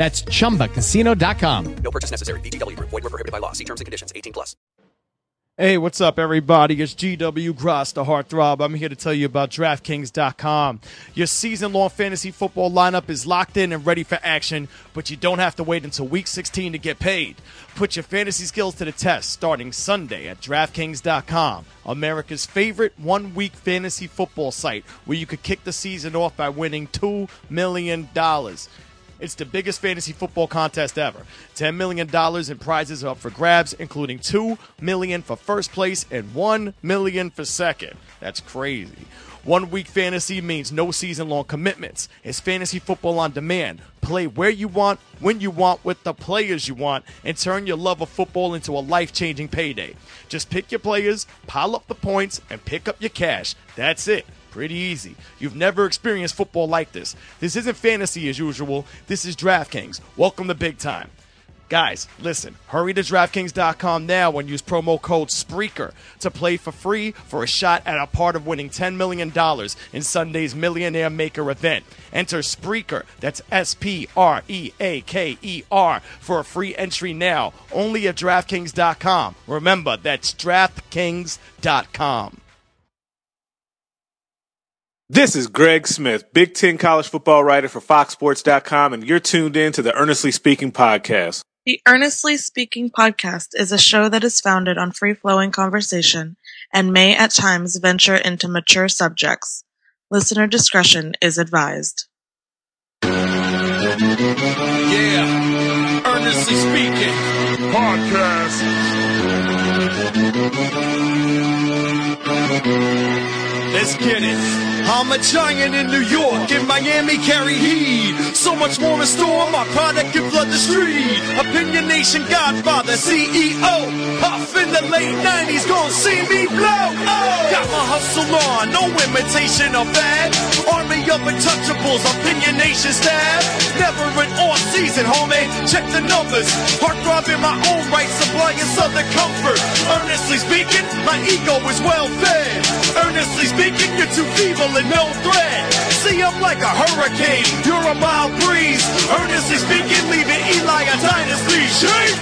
That's chumbacasino.com. No purchase necessary. VGW Group. Void were prohibited by law. See terms and conditions. 18 plus. Hey, what's up, everybody? It's GW Gross, the Heartthrob. I'm here to tell you about DraftKings.com. Your season long fantasy football lineup is locked in and ready for action, but you don't have to wait until week 16 to get paid. Put your fantasy skills to the test starting Sunday at DraftKings.com, America's favorite one week fantasy football site where you could kick the season off by winning $2 million. It's the biggest fantasy football contest ever. $10 million in prizes are up for grabs, including 2 million for first place and 1 million for second. That's crazy. One week fantasy means no season long commitments. It's fantasy football on demand. Play where you want, when you want, with the players you want, and turn your love of football into a life changing payday. Just pick your players, pile up the points, and pick up your cash. That's it. Pretty easy. You've never experienced football like this. This isn't fantasy as usual. This is DraftKings. Welcome to big time. Guys, listen, hurry to DraftKings.com now and use promo code SPREAKER to play for free for a shot at a part of winning $10 million in Sunday's Millionaire Maker event. Enter SPREAKER, that's S P R E A K E R, for a free entry now, only at DraftKings.com. Remember, that's DraftKings.com. This is Greg Smith, Big Ten college football writer for FoxSports.com, and you're tuned in to the Earnestly Speaking podcast. The Earnestly Speaking podcast is a show that is founded on free flowing conversation and may at times venture into mature subjects. Listener discretion is advised. Yeah, earnestly speaking, podcast. Let's get it. I'm a giant in New York, in Miami carry heat. So much more in store, my product can flood the street. Opinion Nation Godfather, CEO. Puff in the late 90s, gon' see me blow. Oh. Got my hustle on, no imitation of that. Army of untouchables, opinionation staff. Never an off season, homie. Check the numbers. Heartthrob in my own right, supplying southern comfort. Earnestly speaking, my ego is well fed. Earnestly speaking, you're too feeble and no threat. See, I'm like a hurricane. You're a mild breeze. Earnestly speaking, leaving Eli a dynasty. Shake!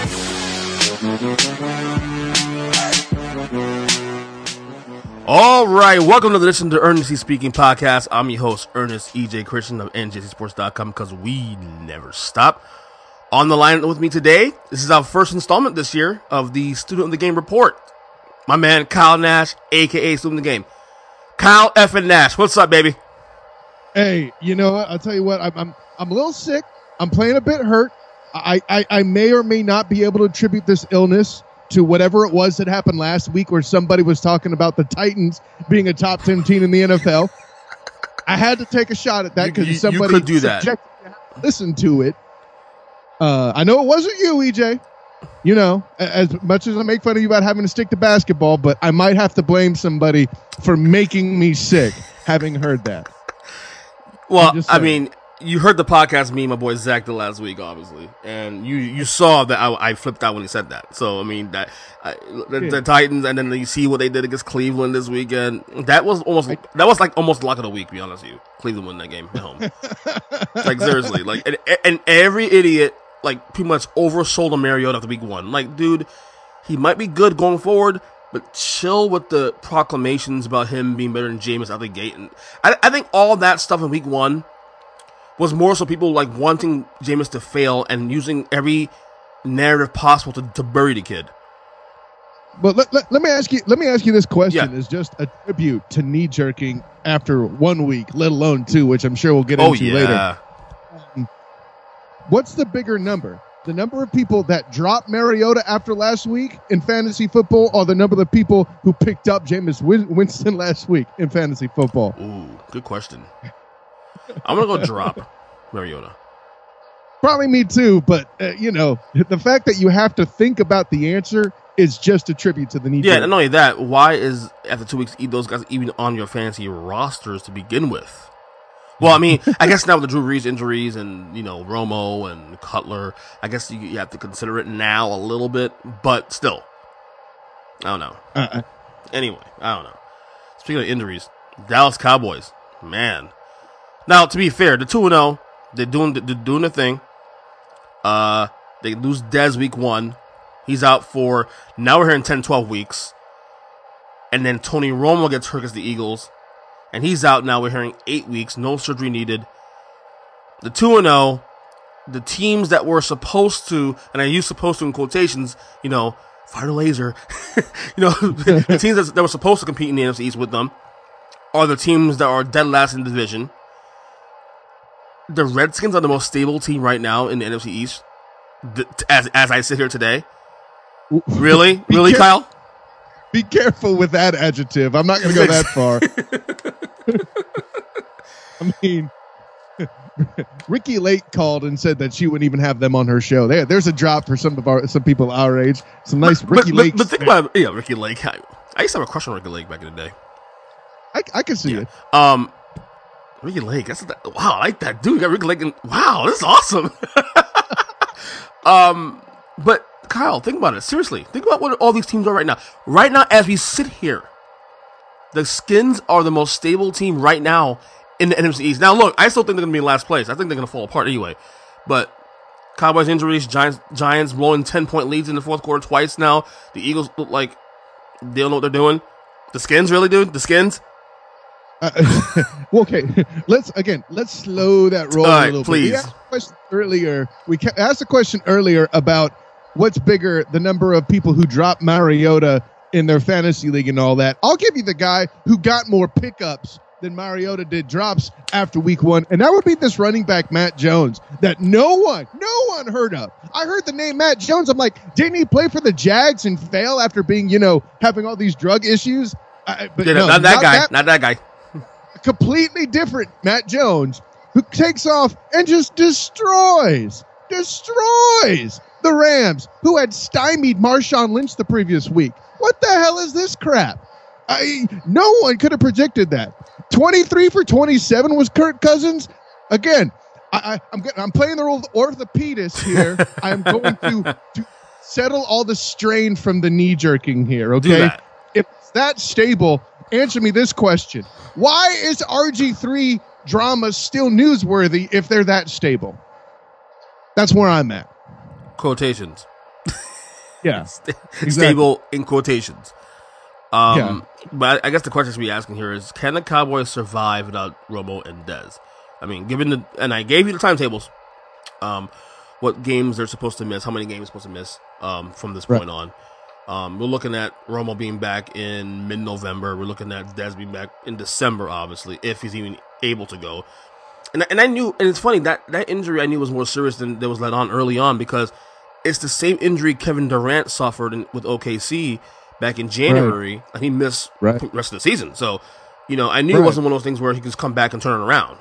All right, welcome to the Listen to Earnestly Speaking podcast. I'm your host, Ernest EJ Christian of NJCSports.com because we never stop. On the line with me today, this is our first installment this year of the Student of the Game report. My man Kyle Nash, aka Student of the Game. Kyle F. and Nash, what's up, baby? Hey, you know what? I'll tell you what. I'm I'm, I'm a little sick. I'm playing a bit hurt. I, I I may or may not be able to attribute this illness to whatever it was that happened last week, where somebody was talking about the Titans being a top ten team in the NFL. I had to take a shot at that You- you- because you somebody could do that. subjected me to have to Listen to it. Uh, I know it wasn't you, EJ. You know, as much as I make fun of you about having to stick to basketball, but I might have to blame somebody for making me sick. Having heard that. Well, I mean, you heard the podcast me and my boy Zach did last week, obviously, and you you saw that I, I flipped out when he said that. So I mean that I, the, Yeah. the Titans, and then you see what they did against Cleveland this weekend. That was almost that was like almost luck of the week. To be honest with you, Cleveland won that game at home. like seriously, like and, and every idiot like pretty much oversold a Mariota after week one. Like, dude, he might be good going forward. But chill with the proclamations about him being better than Jameis out of the gate, and I, I think all that stuff in week one was more so people like wanting Jameis to fail and using every narrative possible to, to bury the kid. But let, let, let me ask you let me ask you this question Yeah. is just a tribute to knee jerking after one week, let alone two, which I'm sure we'll get Oh into yeah, later. What's the bigger number? The number of people that dropped Mariota after last week in fantasy football, or the number of people who picked up Jameis Winston last week in fantasy football? Ooh, good question. I'm gonna go drop Mariota. Probably me too, but uh, you know, the fact that you have to think about the answer is just a tribute to the need. Yeah, and not only that, why is after two weeks those guys even on your fantasy rosters to begin with? Well, I mean, I guess now with the Drew Brees injuries and you know Romo and Cutler, I guess you, you have to consider it now a little bit, but still, I don't know. Uh-uh. Anyway, I don't know. Speaking of injuries, Dallas Cowboys, man. Now, to be fair, the two and zero, they're doing they're doing the thing. Uh, they lose Dez week one. He's out for now. We're here in 10, 12 weeks, and then Tony Romo gets hurt against the Eagles, and he's out now. We're hearing eight weeks, no surgery needed. The two and zero, the teams that were supposed to, and I use supposed to in quotations, you know, fire laser, you know, the teams that, that were supposed to compete in the NFC East with them are the teams that are dead last in the division. The Redskins are the most stable team right now in the NFC East, as as I sit here today. Really, really, caref- Kyle? Be careful with that adjective. I'm not going to go that far. I mean, Ricki Lake called and said that she wouldn't even have them on her show. There, there's a drop for some of our some people our age. Some nice But, Ricky but, Lake. but think about yeah, Ricki Lake. I, I used to have a crush on Ricki Lake back in the day. I, I can see it. Um, Ricki Lake. That's that, wow. I like that dude. You got Ricki Lake. And, wow, this is awesome. um, but Kyle, think about it seriously. Think about what all these teams are right now. Right now, as we sit here, the Skins are the most stable team right now in the NFC East. Now, look, I still think they're going to be in last place. I think they're going to fall apart anyway. But Cowboys injuries, Giants, Giants blowing ten point leads in the fourth quarter twice now. The Eagles look like they don't know what they're doing. The Skins really do. The Skins. Uh, okay, let's again. Let's slow that roll All a little please. bit. We asked a question earlier. We asked a question earlier about what's bigger, the number of people who drop Mariota in their fantasy league and all that. I'll give you the guy who got more pickups than Mariota did drops after week one, and that would be this running back Matt Jones that no one, no one heard of. I heard the name Matt Jones. I'm like, didn't he play for the Jags and fail after being, you know, having all these drug issues? I, but Yeah, no, not that guy. not that guy. completely different Matt Jones who takes off and just destroys, destroys the Rams who had stymied Marshawn Lynch the previous week. What the hell is this crap? I no one could have predicted that. 23 for 27 was Kirk Cousins. Again, I, I, I'm getting, I'm playing the role of orthopedist here. I'm going to, to settle all the strain from the knee jerking here. Okay, if it's that stable, answer me this question: Why is RG3 drama still newsworthy if they're that stable? That's where I'm at. Quotations. Yeah, Stable in quotations. Um, but I guess the question to be asking here is: Can the Cowboys survive without Romo and Dez? I mean, given the and I gave you the timetables, um, what games they're supposed to miss, how many games they're supposed to miss, um, from this Right. point on. Um, we're looking at Romo being back in mid-November. We're looking at Dez being back in December, obviously, if he's even able to go. And and I knew, and it's funny that that injury I knew was more serious than that was let on early on because it's the same injury Kevin Durant suffered in, with OKC back in January, and he missed Right. the rest of the season. So, you know, I knew it wasn't one of those things where he could just come back and turn it around.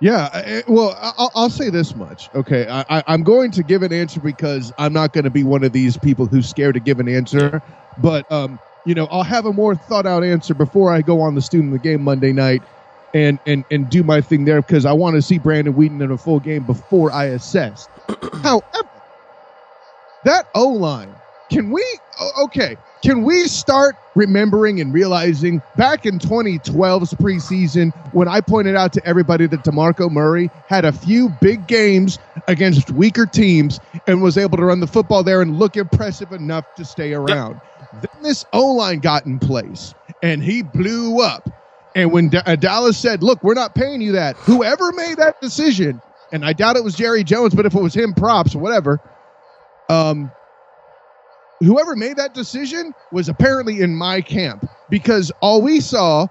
Yeah, well, I- I'll, I'll say this much. Okay, I, I'm going to give an answer because I'm not going to be one of these people who's scared to give an answer. But um, you know, I'll have a more thought out answer before I go on the student of the game Monday night and and and do my thing there because I want to see Brandon Weeden in a full game before I assess. However, that O line, can we? Okay, can we start remembering and realizing back in 2012's preseason when I pointed out to everybody that DeMarco Murray had a few big games against weaker teams and was able to run the football there and look impressive enough to stay around. Then this O line got in place and he blew up. And when Da- uh, Dallas said, "Look, we're not paying you that," whoever made that decision, and I doubt it was Jerry Jones, but if it was him, props or whatever. Um, whoever made that decision was apparently in my camp because all we saw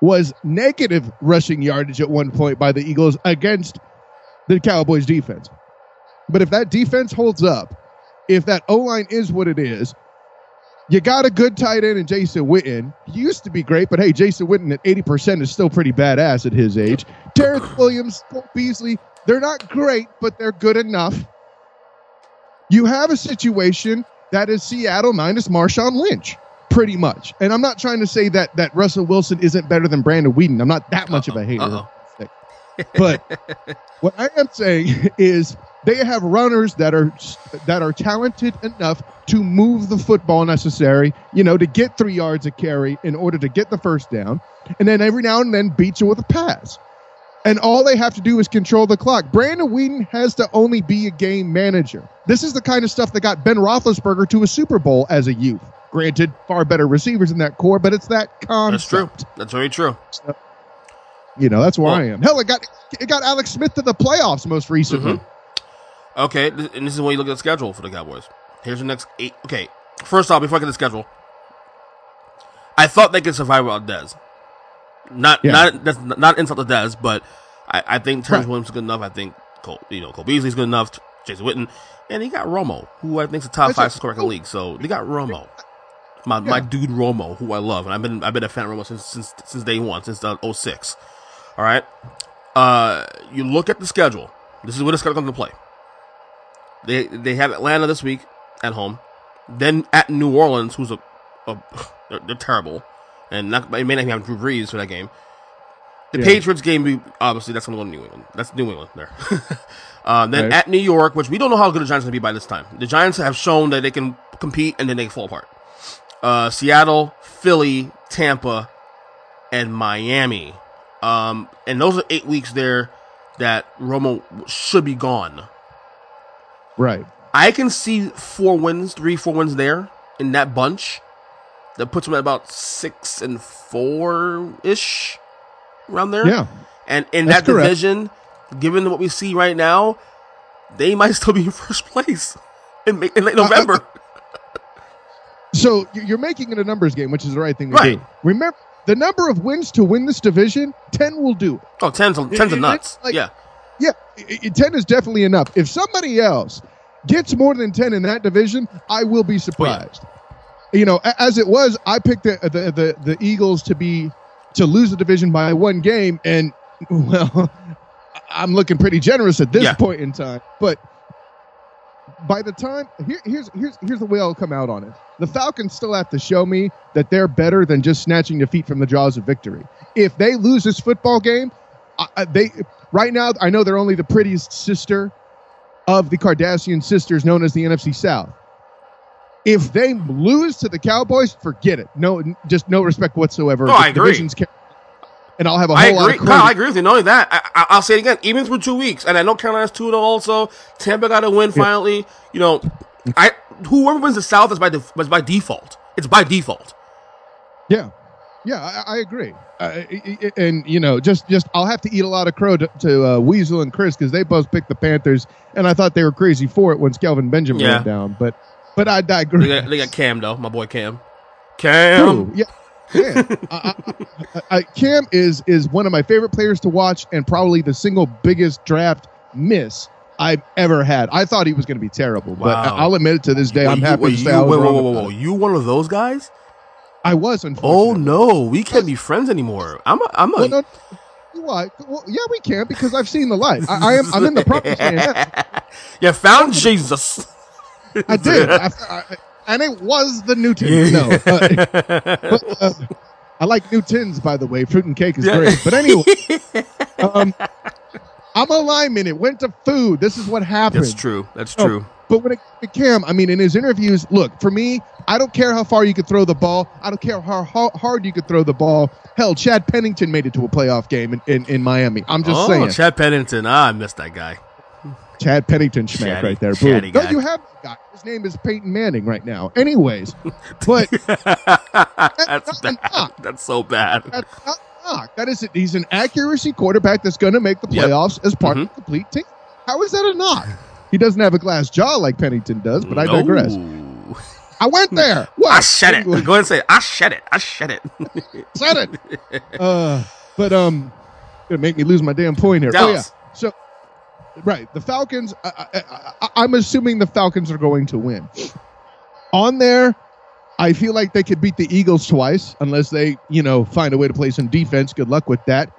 was negative rushing yardage at one point by the Eagles against the Cowboys defense. But if that defense holds up, if that O line is what it is, you got a good tight end in Jason Witten. He used to be great, but hey, Jason Witten at 80% is still pretty badass at his age. Terrance Williams, Cole Beasley, they're not great, but they're good enough. You have a situation that is Seattle minus Marshawn Lynch, pretty much. And I'm not trying to say that that Russell Wilson isn't better than Brandon Weeden. I'm not that much of a hater. Uh-oh. But what I am saying is they have runners that are that are talented enough to move the football necessary, you know, to get three yards of carry in order to get the first down, and then every now and then beat you with a pass. And all they have to do is control the clock. Brandon Weeden has to only be a game manager. This is the kind of stuff that got Ben Roethlisberger to a Super Bowl as a youth. Granted, far better receivers in that core, but it's that concept. That's true. That's very true. You know, that's where Well- I am. Hell, it got it got Alex Smith to the playoffs most recently. Mm-hmm. Okay, and this is when you look at the schedule for the Cowboys. Here's the next eight. Okay, first off, before I get the schedule, I thought they could survive without Dez. Not Yeah. not that's not insult to Dez, but I, I think Terrance Right. Williams is good enough. I think Cole, you know Cole Beasley's good enough. Jason Witten, and he got Romo, who I think's is a top That's five scorer in the league. So they got Romo, my my dude Romo, who I love, and I've been I've been a fan of Romo since since since day one, since uh, 06. All right, uh, you look at the schedule. This is what it's going to come to play. They they have Atlanta this week at home, then at New Orleans, who's a, a they're, they're terrible, and not, they may not even have Drew Brees for that game. The Yeah. Patriots game, we- obviously, that's going to go to New England. That's New England there. uh, then Right. at New York, which we don't know how good the Giants are going to be by this time. The Giants have shown that they can compete, and then they fall apart. Uh, Seattle, Philly, Tampa, and Miami. Um, and those are eight weeks there that Romo should be gone. Right. I can see four wins, three, four wins there in that bunch. That puts them at about six and four ish, around there. Yeah. And in That's that correct. division, given what we see right now, they might still be in first place in, in late Uh, November. So you're making it a numbers game, which is the right thing to Right. do. Remember, the number of wins to win this division, 10 will do. it. oh, tens of, tens of it- nuts. like- yeah. Yeah, i- i- 10 is definitely enough. If somebody else gets more than 10 in that division, I will be surprised. You know, as it was, I picked the, the, the, the Eagles to be to lose the division by one game, and well, I'm looking pretty generous at this Yeah. point in time. But by the time here, here's here's here's the way I'll come out on it. The Falcons still have to show me that they're better than just snatching defeat from the jaws of victory. If they lose this football game, I, they right now I know they're only the prettiest sister of the Kardashian sisters, known as the NFC South. If they lose to the Cowboys, forget it. No, just no respect whatsoever. No, I agree. ca- and I'll have a whole lot agree. of Kyle, I agree with you. Not only that, I, I, I'll say it again. Even through two weeks, and I know Carolina's two 0 Also, Tampa got a win finally. You know, I whoever wins the South is by def- is by default. It's by default. Yeah, yeah, I, I agree. Uh, I- I- and you know, just just I'll have to eat a lot of crow to, to uh, Weasel and Chris because they both picked the Panthers, and I thought they were crazy for it once Kelvin Benjamin Yeah. went down. But but I digress. they got Cam though, my boy Cam. Cam. Yeah. Yeah. I, I, I, Cam is is one of my favorite players to watch, and probably the single biggest draft miss I've ever had. I thought he was going to be terrible, but Wow. I- I'll admit it to this day. Wait, I'm you- happy wait, to say you, I was wait, whoa, wrong whoa, whoa, whoa. You one of those guys? I was Oh no, we can't be friends anymore. I'm a, I'm a. Well, no, why? Well, yeah, we can because I've seen the light. I, I am. I'm in the land. you found Jesus. I did, I, I, and it was the Newton. No, uh, but, uh, I like Newtons, by the way. Fruit and cake is great. But anyway, um, I'm a lineman. It went to food. This is what happened. That's true. That's Oh, true. But when it to Cam, I mean, in his interviews, look, for me, I don't care how far you could throw the ball. I don't care how ho- hard you could throw the ball. Hell, Chad Pennington made it to a playoff game in, in, in Miami. I'm just oh, saying. Chad Pennington. Ah, I missed that guy. Chad Pennington schmack Chatty- right there. Boom. No, you have a guy. His name is Peyton Manning right now. Anyways, but That's not bad. That's so bad. that's not knock. That is it. He's an accuracy quarterback that's going to make the Yep. playoffs as part Mhm. of the complete team. How is that a knock? He doesn't have a glass jaw like Pennington does, but I No. digress. I went there. What? I said it. Go ahead and say it. I said it. I said it. said it. Uh, but um, gonna make me lose my damn point here. Oh yeah. Right, the Falcons. I, I, I, I'm assuming the Falcons are going to win. On there, I feel like they could beat the Eagles twice, unless they, you know, find a way to play some defense. Good luck with that.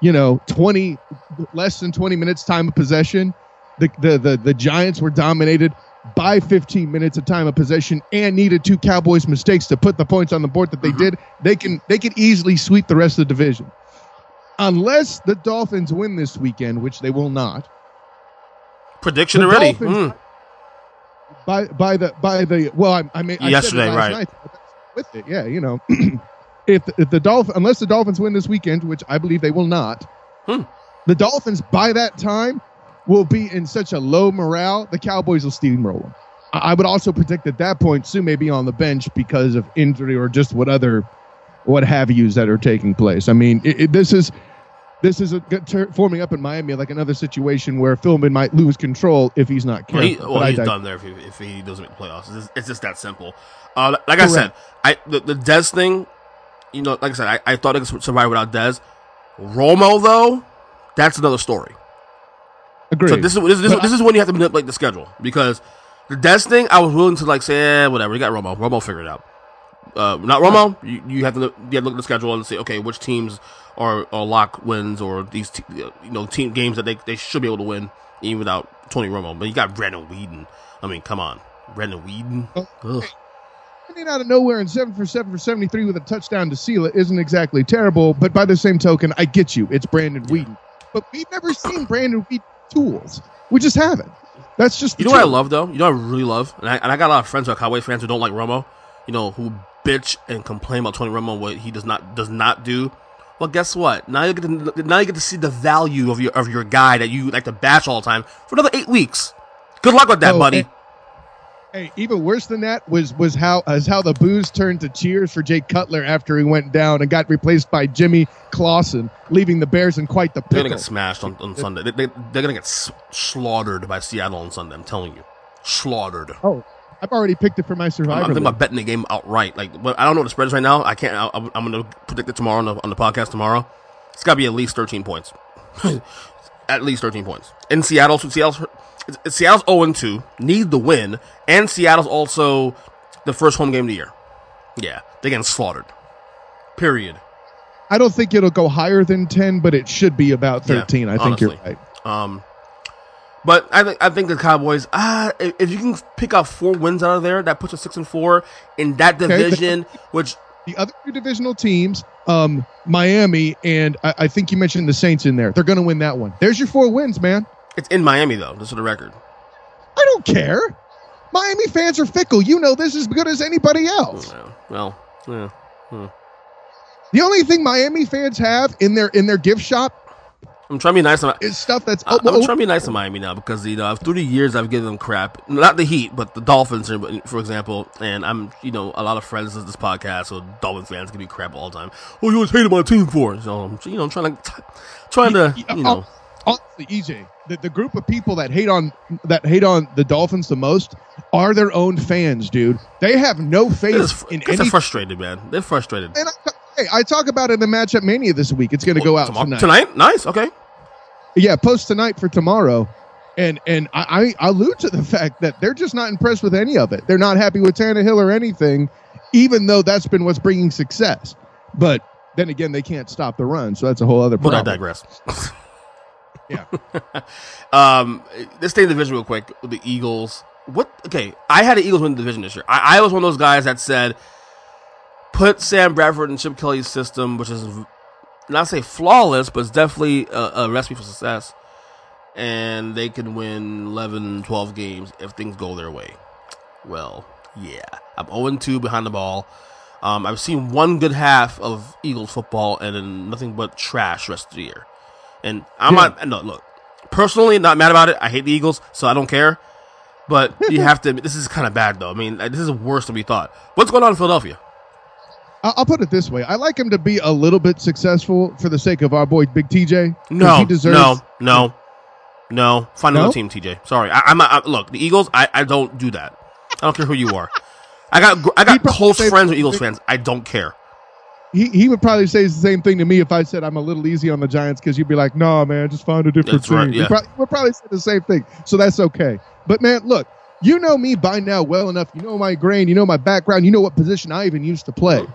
You know, 20 less than 20 minutes time of possession. The the the, the Giants were dominated. by 15 minutes of time of possession and needed two Cowboys mistakes to put the points on the board that they mm-hmm. did, they can they could easily sweep the rest of the division. Unless the Dolphins win this weekend, which they will not. Prediction The already. Dolphins- Mm. by by the by the well I, I mean I Yesterday, said last right. night, with it yeah you know if if the Dolphin unless the Dolphins win this weekend which I believe they will not Hmm. the Dolphins by that time will be in such a low morale the Cowboys will steamroll them I, I would also predict at that point Suh may be on the bench because of injury or just what other what have yous that are taking place I mean it, it- this is this is a, forming up in Miami like another situation where Philbin might lose control if he's not Well, careful. he, well he's dig- done there if he, if he doesn't make the playoffs. It's just, it's just that simple. Uh, like I said, I the, the Dez thing, you know, like I said, I, I thought it could survive without Dez. Romo though, that's another story. Agreed. So this is this, this, this is when you have to manipulate the schedule because the Dez thing, I was willing to like say, eh, whatever. You got Romo. Romo figured it out. Uh, not Romo. You, you have to look, you have to look at the schedule and say, okay, which teams are, are lock wins or these te- you know team games that they, they should be able to win even without Tony Romo. But you got Brandon Weeden. I mean, come on, Brandon Weeden. Ugh. Coming out of nowhere and seven for seven for 73 with a touchdown to seal it isn't exactly terrible, but by the same token, I get you. It's Brandon Weeden. But we've never seen Brandon Weeden tools. We just haven't. That's just the You know what I love though? You know what I really love, and I, and I got a lot of friends who are Cowboys fans who don't like Romo. You know who bitch and complain about Tony Romo what he does not does not do. Well, guess what? Now you get to now you get to see the value of your of your guy that you like to bash all the time for another eight weeks. Good luck with that, Oh, buddy. and- Hey, even worse than that was was how as how the boos turned to cheers for Jake Cutler after he went down and got replaced by Jimmy Clausen, leaving the Bears in quite the they're pickle. gonna get smashed on, on Sunday. They, they, they're gonna get slaughtered by Seattle on Sunday. I'm telling you, slaughtered. Oh, I've already picked it for my I'm, survivor. I'm thinking league. about betting the game outright. Like, I don't know what the spread is right now. I can't. I, I'm, I'm going to predict it tomorrow on the, on the podcast tomorrow. It's got to be at least 13 points. at least 13 points. In Seattle, so Seattle's it's- it's- Seattle's 0 2, need the win, and Seattle's also the first home game of the year. Yeah, they're getting slaughtered. Period. I don't think it'll go higher than 10, but it should be about Yeah, 13. I think you're right. Um, but I think I think the Cowboys. Ah, if, you can pick out four wins out of there, that puts us six and four in that Okay, division. which The other two divisional teams, um, Miami, and I, I think you mentioned the Saints in there. They're going to win that one. There's your four wins, man. it's in Miami though. Just for the record. I don't care. Miami fans are fickle. You know this as good as anybody else. Well, yeah. The only thing Miami fans have in their in their gift shop I'm trying to be nice. To, is stuff that's I- I'm oh, trying to be nice to Miami now because you know through the years I've given them crap. Not the Heat, but the Dolphins, for example. And I'm you know a lot of friends of this podcast, so Dolphins fans give me crap all the time. Oh, you always hated my team for it. So I'm you know I'm trying to trying to you know. honestly, EJ, the, the group of people that hate on that hate on the Dolphins the most are their own fans, dude. They have no faith They're, in they're any. frustrated, man. They're frustrated. And I, hey, I talk about it in the matchup mania this week. It's going to go out Tomorrow- tonight. Tonight, nice. Okay. Yeah, post tonight for tomorrow. And and I, I allude to the fact that they're just not impressed with any of it. They're not happy with Tannehill or anything, even though that's been what's bringing success. But then again, they can't stop the run, so that's a whole other But I digress. Yeah. um, let's stay in the division real quick. The Eagles. What? Okay, I had the Eagles win the division this year. I, I was one of those guys that said, put Sam Bradford in Chip Kelly's system, which is not say flawless, but it's definitely a, a recipe for success, and they can win 11, 12 games if things go their way. Well, yeah, I'm 0 2 behind the ball. Um, I've seen one good half of Eagles football and then nothing but trash rest of the year. And I'm Yeah. not, no, look, personally, not mad about it. I hate the Eagles, so I don't care. But you have to, this is kind of bad, though. I mean, this is worse than we thought. What's going on in Philadelphia? I'll put it this way: I like him to be a little bit successful for the sake of our boy Big TJ. No, he deserves. no, no, no. Find No? another team, TJ. Sorry, I, I'm. I, look, the Eagles. I, I don't do that. I don't care who you are. I got I got close friends with Eagles fans. I don't care. He he would probably say the same thing to me if I said I'm a little easy on the Giants because you'd be like, "No, man, just find a different That's team." right, He yeah. probably, would probably say the same thing, so that's okay. But man, look, you know me by now well enough. You know my grain. You know my background. You know what position I even used to play.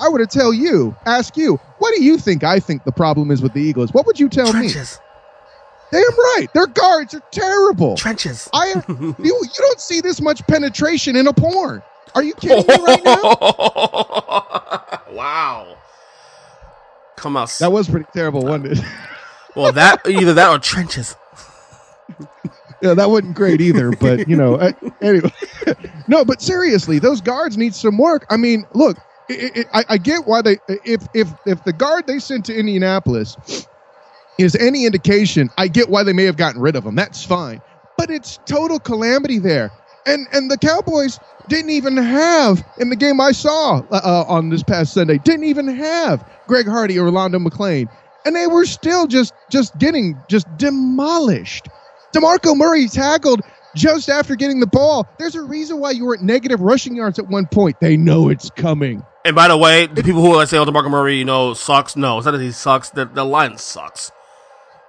I were to tell you, ask you, what do you think I think the problem is with the Eagles? What would you tell me? Trenches. Damn right. Their guards are terrible. Trenches. I you, you don't see this much penetration in a porn. Are you kidding me right now? wow. Come out. That was pretty terrible, wasn't it? well, that either that or trenches. yeah, that wasn't great either. But you know, uh, anyway, no. But seriously, those guards need some work. I mean, look, it, it, I, I get why they if if if the guard they sent to Indianapolis is any indication, I get why they may have gotten rid of him. That's fine. But it's total calamity there, and and the Cowboys didn't even have in the game I saw uh, uh, on this past Sunday didn't even have Greg Hardy or Orlando McClain, and they were still just just getting just demolished. Demarco Murray tackled just after getting the ball. There's a reason why you were at negative rushing yards at one point. They know it's coming. And by the way, the people who say, "Oh, DeMarco Murray, you know, sucks." No, it's not that he sucks. The, the line sucks.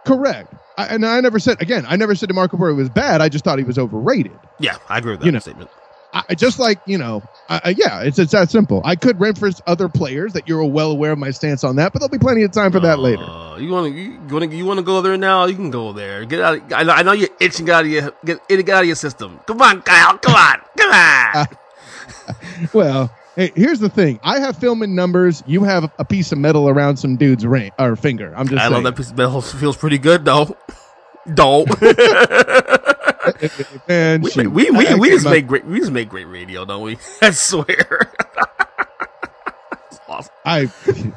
Correct. I, and I never said again. I never said DeMarco Murray was bad. I just thought he was overrated. Yeah, I agree with that You know. statement. I, just like you know, I, yeah, it's it's that simple. I could reference other players that you're well aware of my stance on that, but there'll be plenty of time for that later. Uh, you want to you want to you want to go there now? You can go there. Get out. Of, I know. I know you're itching get out of your get it get out of your system. Come on, Kyle. Come on. Come on. Well, hey, here's the thing. I have film and numbers. You have a piece of metal around some dude's ring or finger. I'm just I saying. love that piece of metal. Feels pretty good though. Don't. Man, we, shoot. we, we, we just make great we just make great radio, don't we? I swear. Awesome. I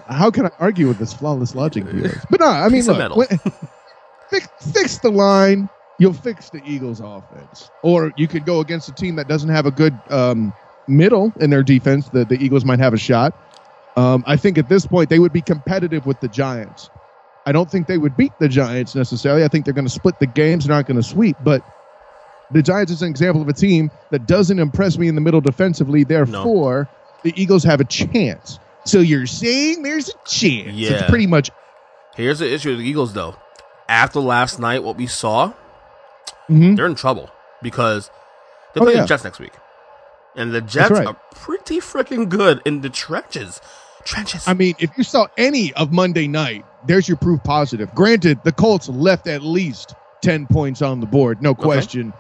how can I argue with this flawless logic yours? But no, I mean, Piece look, when- fix, fix the line. You'll fix the Eagles' offense, or you could go against a team that doesn't have a good um, middle in their defense. That the Eagles might have a shot. Um, I think at this point they would be competitive with the Giants. I don't think they would beat the Giants necessarily. I think they're going to split the games. They're not going to sweep, but the Giants is an example of a team that doesn't impress me in the middle defensively. Therefore, the Eagles have a chance. So you're saying there's a chance? Yeah. It's pretty much. Here's the issue with the Eagles, though. After last night, what we saw, Mhm. they're in trouble because they Oh, play yeah. the Jets next week, and the Jets right. are pretty freaking good in the trenches. Trenches. I mean, if you saw any of Monday night, there's your proof positive. Granted, the Colts left at least ten points on the board, no question. Uh,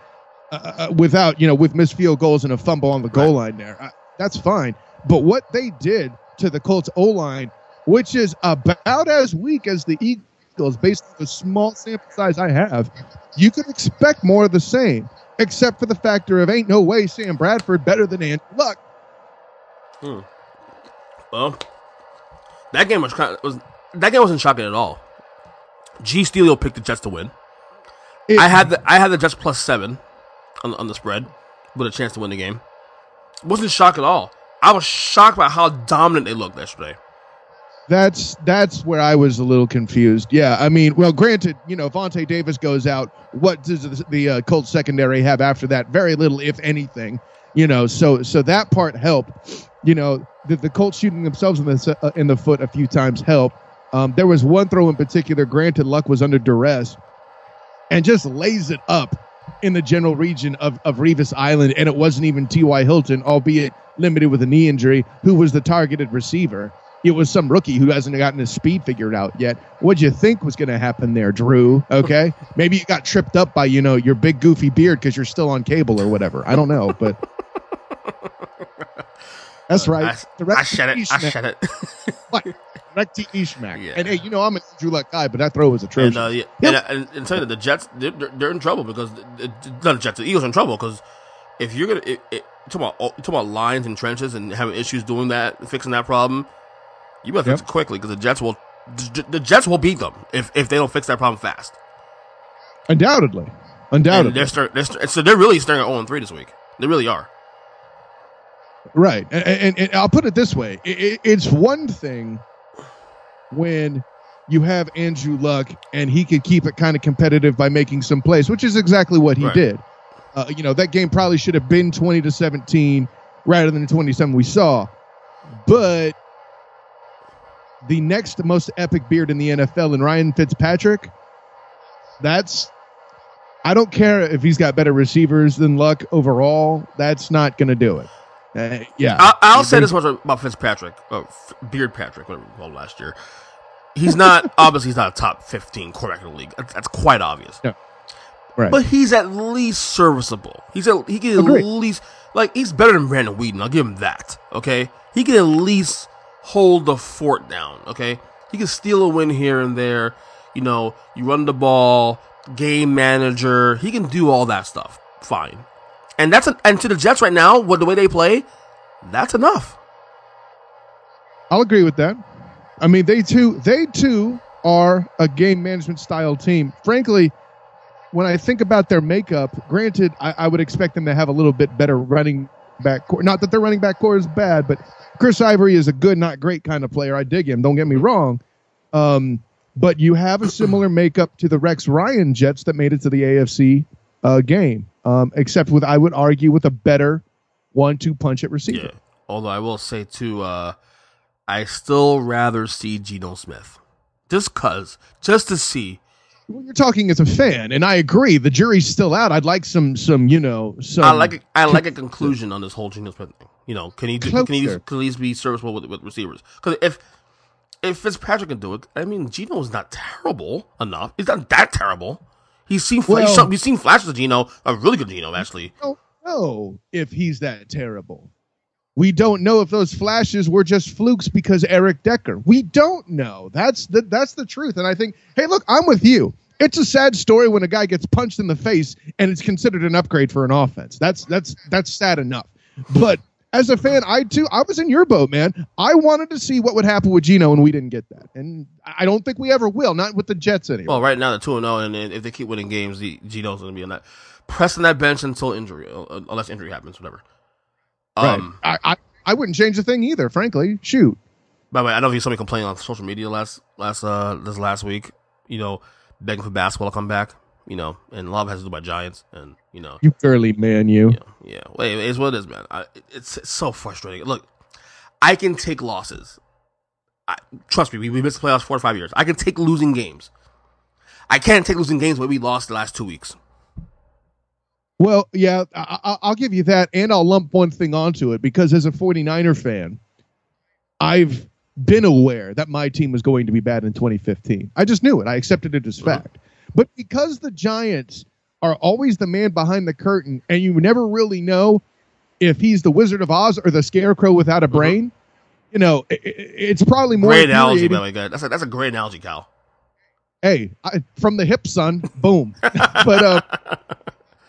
uh, without you know, with missed field goals and a fumble on the goal line there, uh, that's fine. But what they did to the Colts O line, which is about as weak as the Eagles, based on the small sample size I have, you could expect more of the same. Except for the factor of ain't no way Sam Bradford better than Andrew Luck. Hmm. Well, that game was kind of, was that game wasn't shocking at all. G Steelio picked the Jets to win. It- I had the I had the Jets plus seven on, on the spread with a chance to win the game. Wasn't shocked at all. I was shocked by how dominant they looked yesterday. That's that's where I was a little confused. Yeah, I mean, well, granted, you know, Vontae Davis goes out. What does the, uh, Colts secondary have after that? Very little, if anything. You know, so so that part helped. You know, the, the Colts shooting themselves in the uh, in the foot a few times helped. Um, there was one throw in particular. Granted, Luck was under duress, and just lays it up in the general region of of Revis Island, and it wasn't even T.Y. Hilton, albeit limited with a knee injury, who was the targeted receiver. It was some rookie who hasn't gotten his speed figured out yet. What'd you think was going to happen there, Drew? Okay, maybe you got tripped up by you know your big goofy beard because you're still on cable or whatever. I don't know, but that's right. I, I shed it. I shed it. Direct to Ishmael. Yeah. And hey, you know I'm a Drew Luck guy, but that throw was atrocious. And, uh, yeah, and, uh, and, and tell you that the Jets, they're, they're, in trouble because the, the, not the Jets, the Eagles are in trouble because if you're gonna, it, it, talk about oh, about lines and trenches and having issues doing that, fixing that problem, you better fix it quickly because the Jets will, the, the Jets will beat them if, if they don't fix that problem fast. Undoubtedly, And undoubtedly. they're, start, they're start, so they're really starting at 0 3 this week. They really are. Right. And, and, and I'll put it this way it- it's one thing when you have Andrew Luck and he could keep it kind of competitive by making some plays, which is exactly what he Right. did. Uh, you know, that game probably should have been 20 to 17 rather than the 27 we saw. But the next most epic beard in the NFL and Ryan Fitzpatrick, that's I don't care if he's got better receivers than Luck overall. That's not going to do it. Uh, yeah, I, I'll say this much about Fitzpatrick, or F- Beard Patrick, whatever we called him last year. He's not obviously he's not a top fifteen quarterback in the league. That's, that's quite obvious. No. Right. But he's at least serviceable. He's at, he can Agreed. at least like he's better than Brandon Weeden. I'll give him that. Okay, he can at least hold the fort down. Okay, he can steal a win here and there. You know, you run the ball, game manager. He can do all that stuff. Fine, and that's a, and to the Jets right now, with the way they play, that's enough. I'll agree with that. I mean, they too, they too are a game management style team. Frankly, when I think about their makeup, granted, I, I would expect them to have a little bit better running back core. Not that their running back core is bad, but Chris Ivory is a good, not great kind of player. I dig him. Don't get me wrong. Um, but you have a similar makeup to the Rex Ryan Jets that made it to the AFC uh, game, um, except with I would argue with a better one-two punch at receiver. Yeah. Although I will say too, uh, I still rather see Geno Smith, just cause, just to see. Well, you're talking as a fan, and I agree. The jury's still out. I'd like some, some, you know, some. I like a, I like a conclusion on this whole Geno Smith thing. You know, can he do, can he can he be serviceable with, with receivers? Because if if Fitzpatrick can do it, I mean, Geno's not terrible enough. He's not that terrible. He's seen fla- he's Well- shown- we've seen flashes of Geno, a really good Geno actually. don't know if he's that terrible. We don't know if those flashes were just flukes because Eric Decker. We don't know. That's the that's the truth. And I think, hey, look, I'm with you. It's a sad story when a guy gets punched in the face and it's considered an upgrade for an offense. That's that's that's sad enough. But as a fan, I too I was in your boat, man. I wanted to see what would happen with Geno, and we didn't get that. And I don't think we ever will. Not with the Jets anymore. Well, right now they're two and zero, and if they keep winning games, Geno's going to be on that pressing that bench until injury, uh, unless injury happens, whatever. Um, right. I, I I wouldn't change a thing either. Frankly, shoot. By the way, I know you saw me complaining on social media last last uh this last week. You know, begging for basketball to come back. You know, and a lot of it has to do by Giants, and you know, You girly man, you. yeah, yeah. Wait, it's what it is, man. I, it's, it's so frustrating. Look, I can take losses. I, trust me, we, we missed the playoffs four or five years. I can take losing games. I can't take losing games where we lost the last two weeks. Well, yeah, I, I- I'll give you that, and I'll lump one thing onto it because as a 49er fan, I've been aware that my team was going to be bad in 2015. I just knew it. I accepted it as fact. But because the Giants are always the man behind the curtain, and you never really know if he's the Wizard of Oz or the Scarecrow without a brain, you know, it's probably more Great analogy, by the way. That's a, that's a great analogy, Cal. hey, I, from the hip, son. Boom. but uh,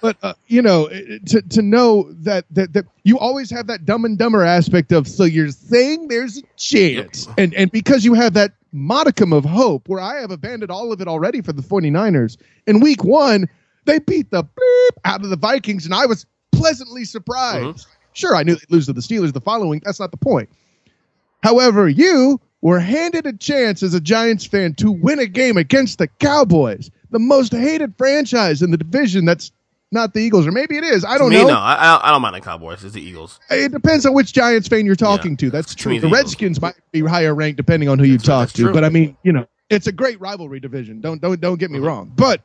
but uh, you know, to to know that that that you always have that dumb and dumber aspect of so you're saying there's a chance, and and because you have that modicum of hope, where I have abandoned all of it already for the 49ers in week one, they beat the bleep out of the Vikings, and I was pleasantly surprised. Sure, I knew they'd lose to the Steelers the following. That's not the point. However, you were handed a chance as a Giants fan to win a game against the Cowboys, the most hated franchise in the division. That's not the Eagles, or maybe it is. I don't Me, know. no. I, I- don't mind the Cowboys. It's the Eagles. It depends on which Giants fan you're talking Yeah. to. That's true. The the Redskins might be higher ranked depending on who you That's- talk that's to. true. But I mean, you know, it's a great rivalry division. Don't don't don't get me Mm-hmm. wrong. But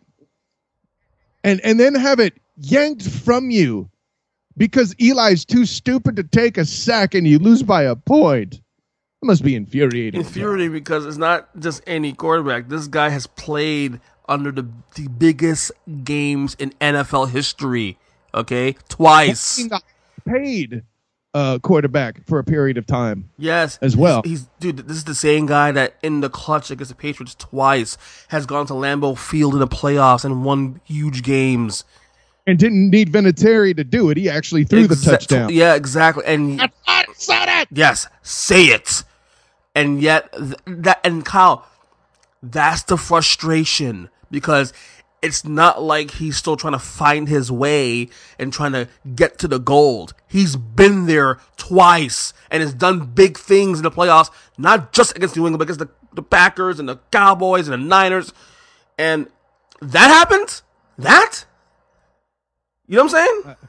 and and then have it yanked from you because Eli's too stupid to take a sack and you lose by a point. That must be infuriating. Infuriating because it's not just any quarterback. This guy has played under the, the biggest games in NFL history. Okay, twice. Paid uh, quarterback for a period of time. Yes, as well. He's, he's dude. This is the same guy that in the clutch against the Patriots twice has gone to Lambeau Field in the playoffs and won huge games. And didn't need Vinatieri to do it. He actually threw the touchdown. Yeah, exactly. And said it. yes, say it. And yet th- that and Kyle, that's the frustration because it's not like he's still trying to find his way and trying to get to the gold. He's been there twice and has done big things in the playoffs, not just against New England, but against the, the Packers and the Cowboys and the Niners. And that happened? That? You know what I'm saying? Uh,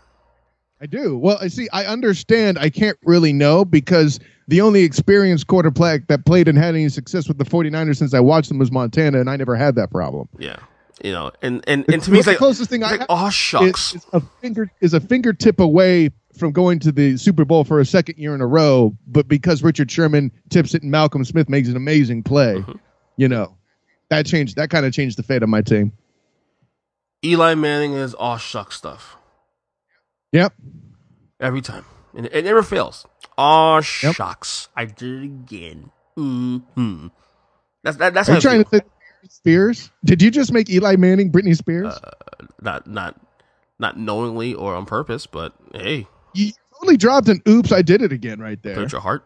I do. Well, I see. I understand. I can't really know because the only experienced quarterback that played and had any success with the 49ers since I watched them was Montana, and I never had that problem. Yeah. You know, and, and, and to me, it's the like, closest thing I like, have oh, shucks. is, is a finger is a fingertip away from going to the Super Bowl for a second year in a row, but because Richard Sherman tips it and Malcolm Smith makes an amazing play, mm-hmm. you know, that changed. That kind of changed the fate of my team. Eli Manning is all shuck stuff Yep. every time, and it, it never fails. Aw Yep. shucks, I did it again. hmm That's that, that's Are you trying to say Britney Spears? Did you just make Eli Manning Britney Spears? not not not knowingly or on purpose, but hey, you totally dropped an "Oops, I did it again" right there. hurt your heart.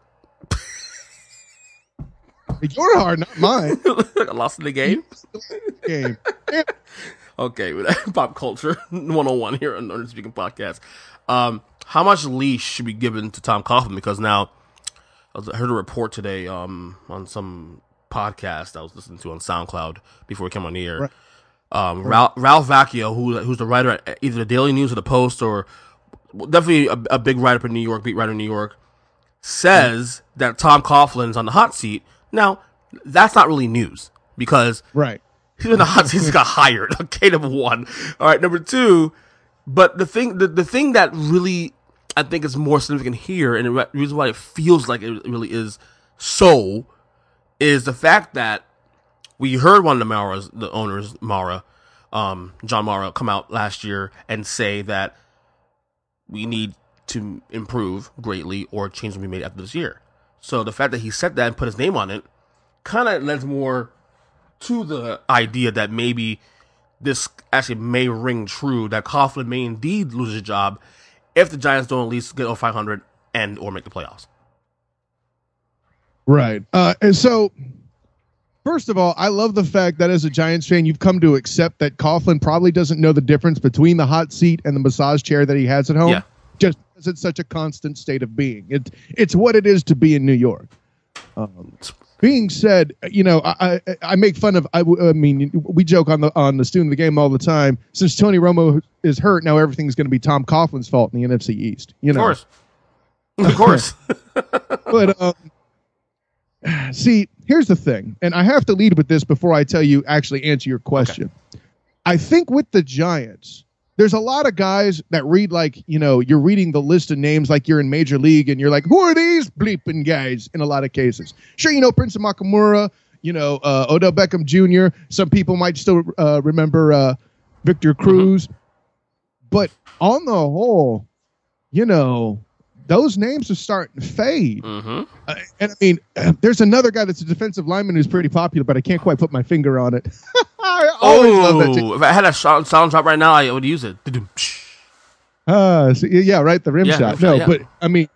Your heart, not mine. I lost in the game. Game. Okay, pop culture 101 here on Northern Speaking Podcast. Um, how much leash should be given to Tom Coughlin? Because now I heard a report today um, on some podcast I was listening to on SoundCloud before we came on the air. Right. Um, Ralph, Ralph Vacchiano, who, who's the writer at either the Daily News or the Post, or definitely a, a big writer up in New York, beat writer in New York, says that Tom Coughlin's on the hot seat. Now, that's not really news because Right. In the hot seat. He got hired. Okay, number one. All right, number two. But the thing, the, the thing that really I think is more significant here, and the reason why it feels like it really is so, is the fact that we heard one of the Mara's, the owners, Mara, um, John Mara, come out last year and say that we need to improve greatly or change will be made after this year. So the fact that he said that and put his name on it kind of lends more to the idea that maybe this actually may ring true that Coughlin may indeed lose his job if the Giants don't at least get over 500 and or make the playoffs. Right. Uh, and so, first of all, I love the fact that as a Giants fan, you've come to accept that Coughlin probably doesn't know the difference between the hot seat and the massage chair that he has at home. Yeah. Just because it's such a constant state of being. It, it's what it is to be in New York. Um, being said, you know, I, I, I make fun of. I mean, we joke on the on the student of the game all the time. Since Tony Romo is hurt, now everything's going to be Tom Coughlin's fault in the NFC East. You know, Of course. Of course. but um, see, here's the thing, and I have to lead with this before I tell you actually answer your question. I think with the Giants, there's a lot of guys that read like you know you're reading the list of names like you're in Major League, and you're like, who are these bleeping guys? In a lot of cases, sure, you know Prince Amukamara, you know uh, Odell Beckham Jr. Some people might still uh, remember uh, Victor Cruz, but on the whole, you know. Those names are starting to fade. hmm Uh, and I mean, uh, there's another guy that's a defensive lineman who's pretty popular, but I can't quite put my finger on it. I always love that. Oh, if I had a sound, sound drop right now, I would use it. Uh, so, yeah, right. The rim Yeah, shot. no, yeah. but I mean,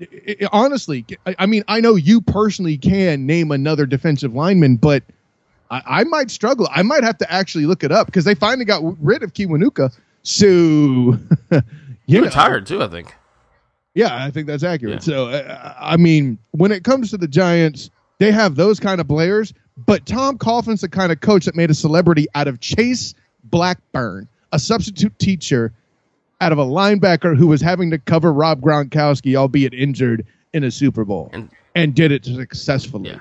i i honestly, I, I mean, I know you personally can name another defensive lineman, but I, I might struggle. I might have to actually look it up because they finally got rid of Kiwanuka. So, you He know, retired too, I think. Yeah, I think that's accurate. So, uh, I mean, when it comes to the Giants, they have those kind of players, but Tom Coughlin's the kind of coach that made a celebrity out of Chase Blackburn, a substitute teacher out of a linebacker who was having to cover Rob Gronkowski, albeit injured, in a Super Bowl, And- and, did it successfully. Yeah.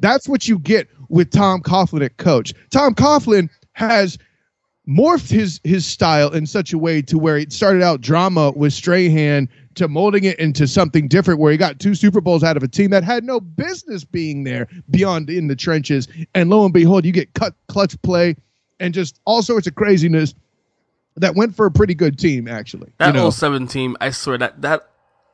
That's what you get with Tom Coughlin at coach. Tom Coughlin has morphed his his style in such a way to where it started out drama with Strahan to molding it into something different where he got two Super Bowls out of a team that had no business being there beyond in the trenches. And lo and behold, you get cut clutch play and just all sorts of craziness that went for a pretty good team, actually. That you know? 07 team, I swear that that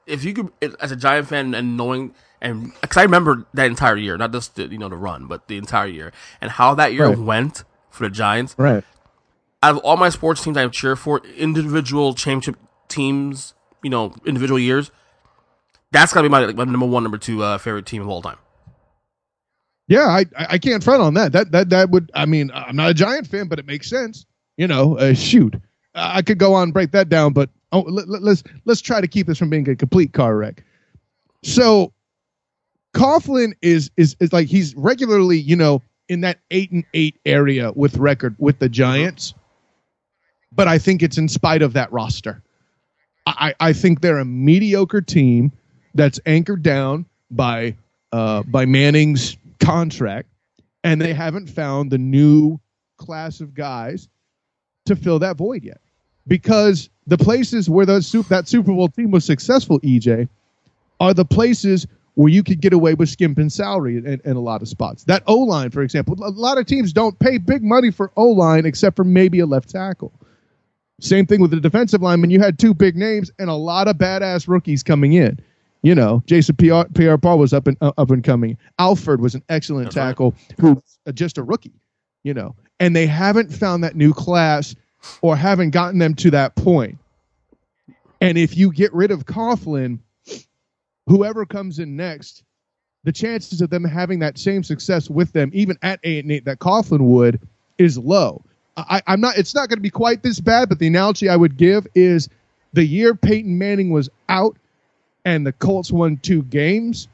if you could, as a Giant fan and knowing and because I remember that entire year, not just the, you know the run, but the entire year and how that year Right. went for the Giants. right. Out of all my sports teams I cheer for, individual championship teams, you know, individual years, that's gotta be my, like, my number one, number two uh, favorite team of all time. Yeah, I I can't front on that. That that that would I mean I'm not a Giant fan, but it makes sense. You know, uh, shoot, I could go on and break that down, but oh, let, let, let's let's try to keep this from being a complete car wreck. So, Coughlin is is is like he's regularly you know in that eight and eight area with record with the Giants, but I think it's in spite of that roster. I I think they're a mediocre team that's anchored down by uh, by Manning's contract, and they haven't found the new class of guys to fill that void yet. Because the places where those that Super Bowl team was successful, EJ, are the places where you could get away with skimping salary in, in a lot of spots. That O line, for example, a lot of teams don't pay big money for O line except for maybe a left tackle. Same thing with the defensive lineman. You had two big names and a lot of badass rookies coming in. You know, Jason Pierre-Paul was up and uh, up and coming. Alfred was an excellent That's right. tackle who uh, just a rookie. You know, and they haven't found that new class or haven't gotten them to that point. And if you get rid of Coughlin, whoever comes in next, the chances of them having that same success with them, even at eight and eight, that Coughlin would, is low. I, I'm not. It's not going to be quite this bad, but the analogy I would give is the year Peyton Manning was out, and the Colts won two games,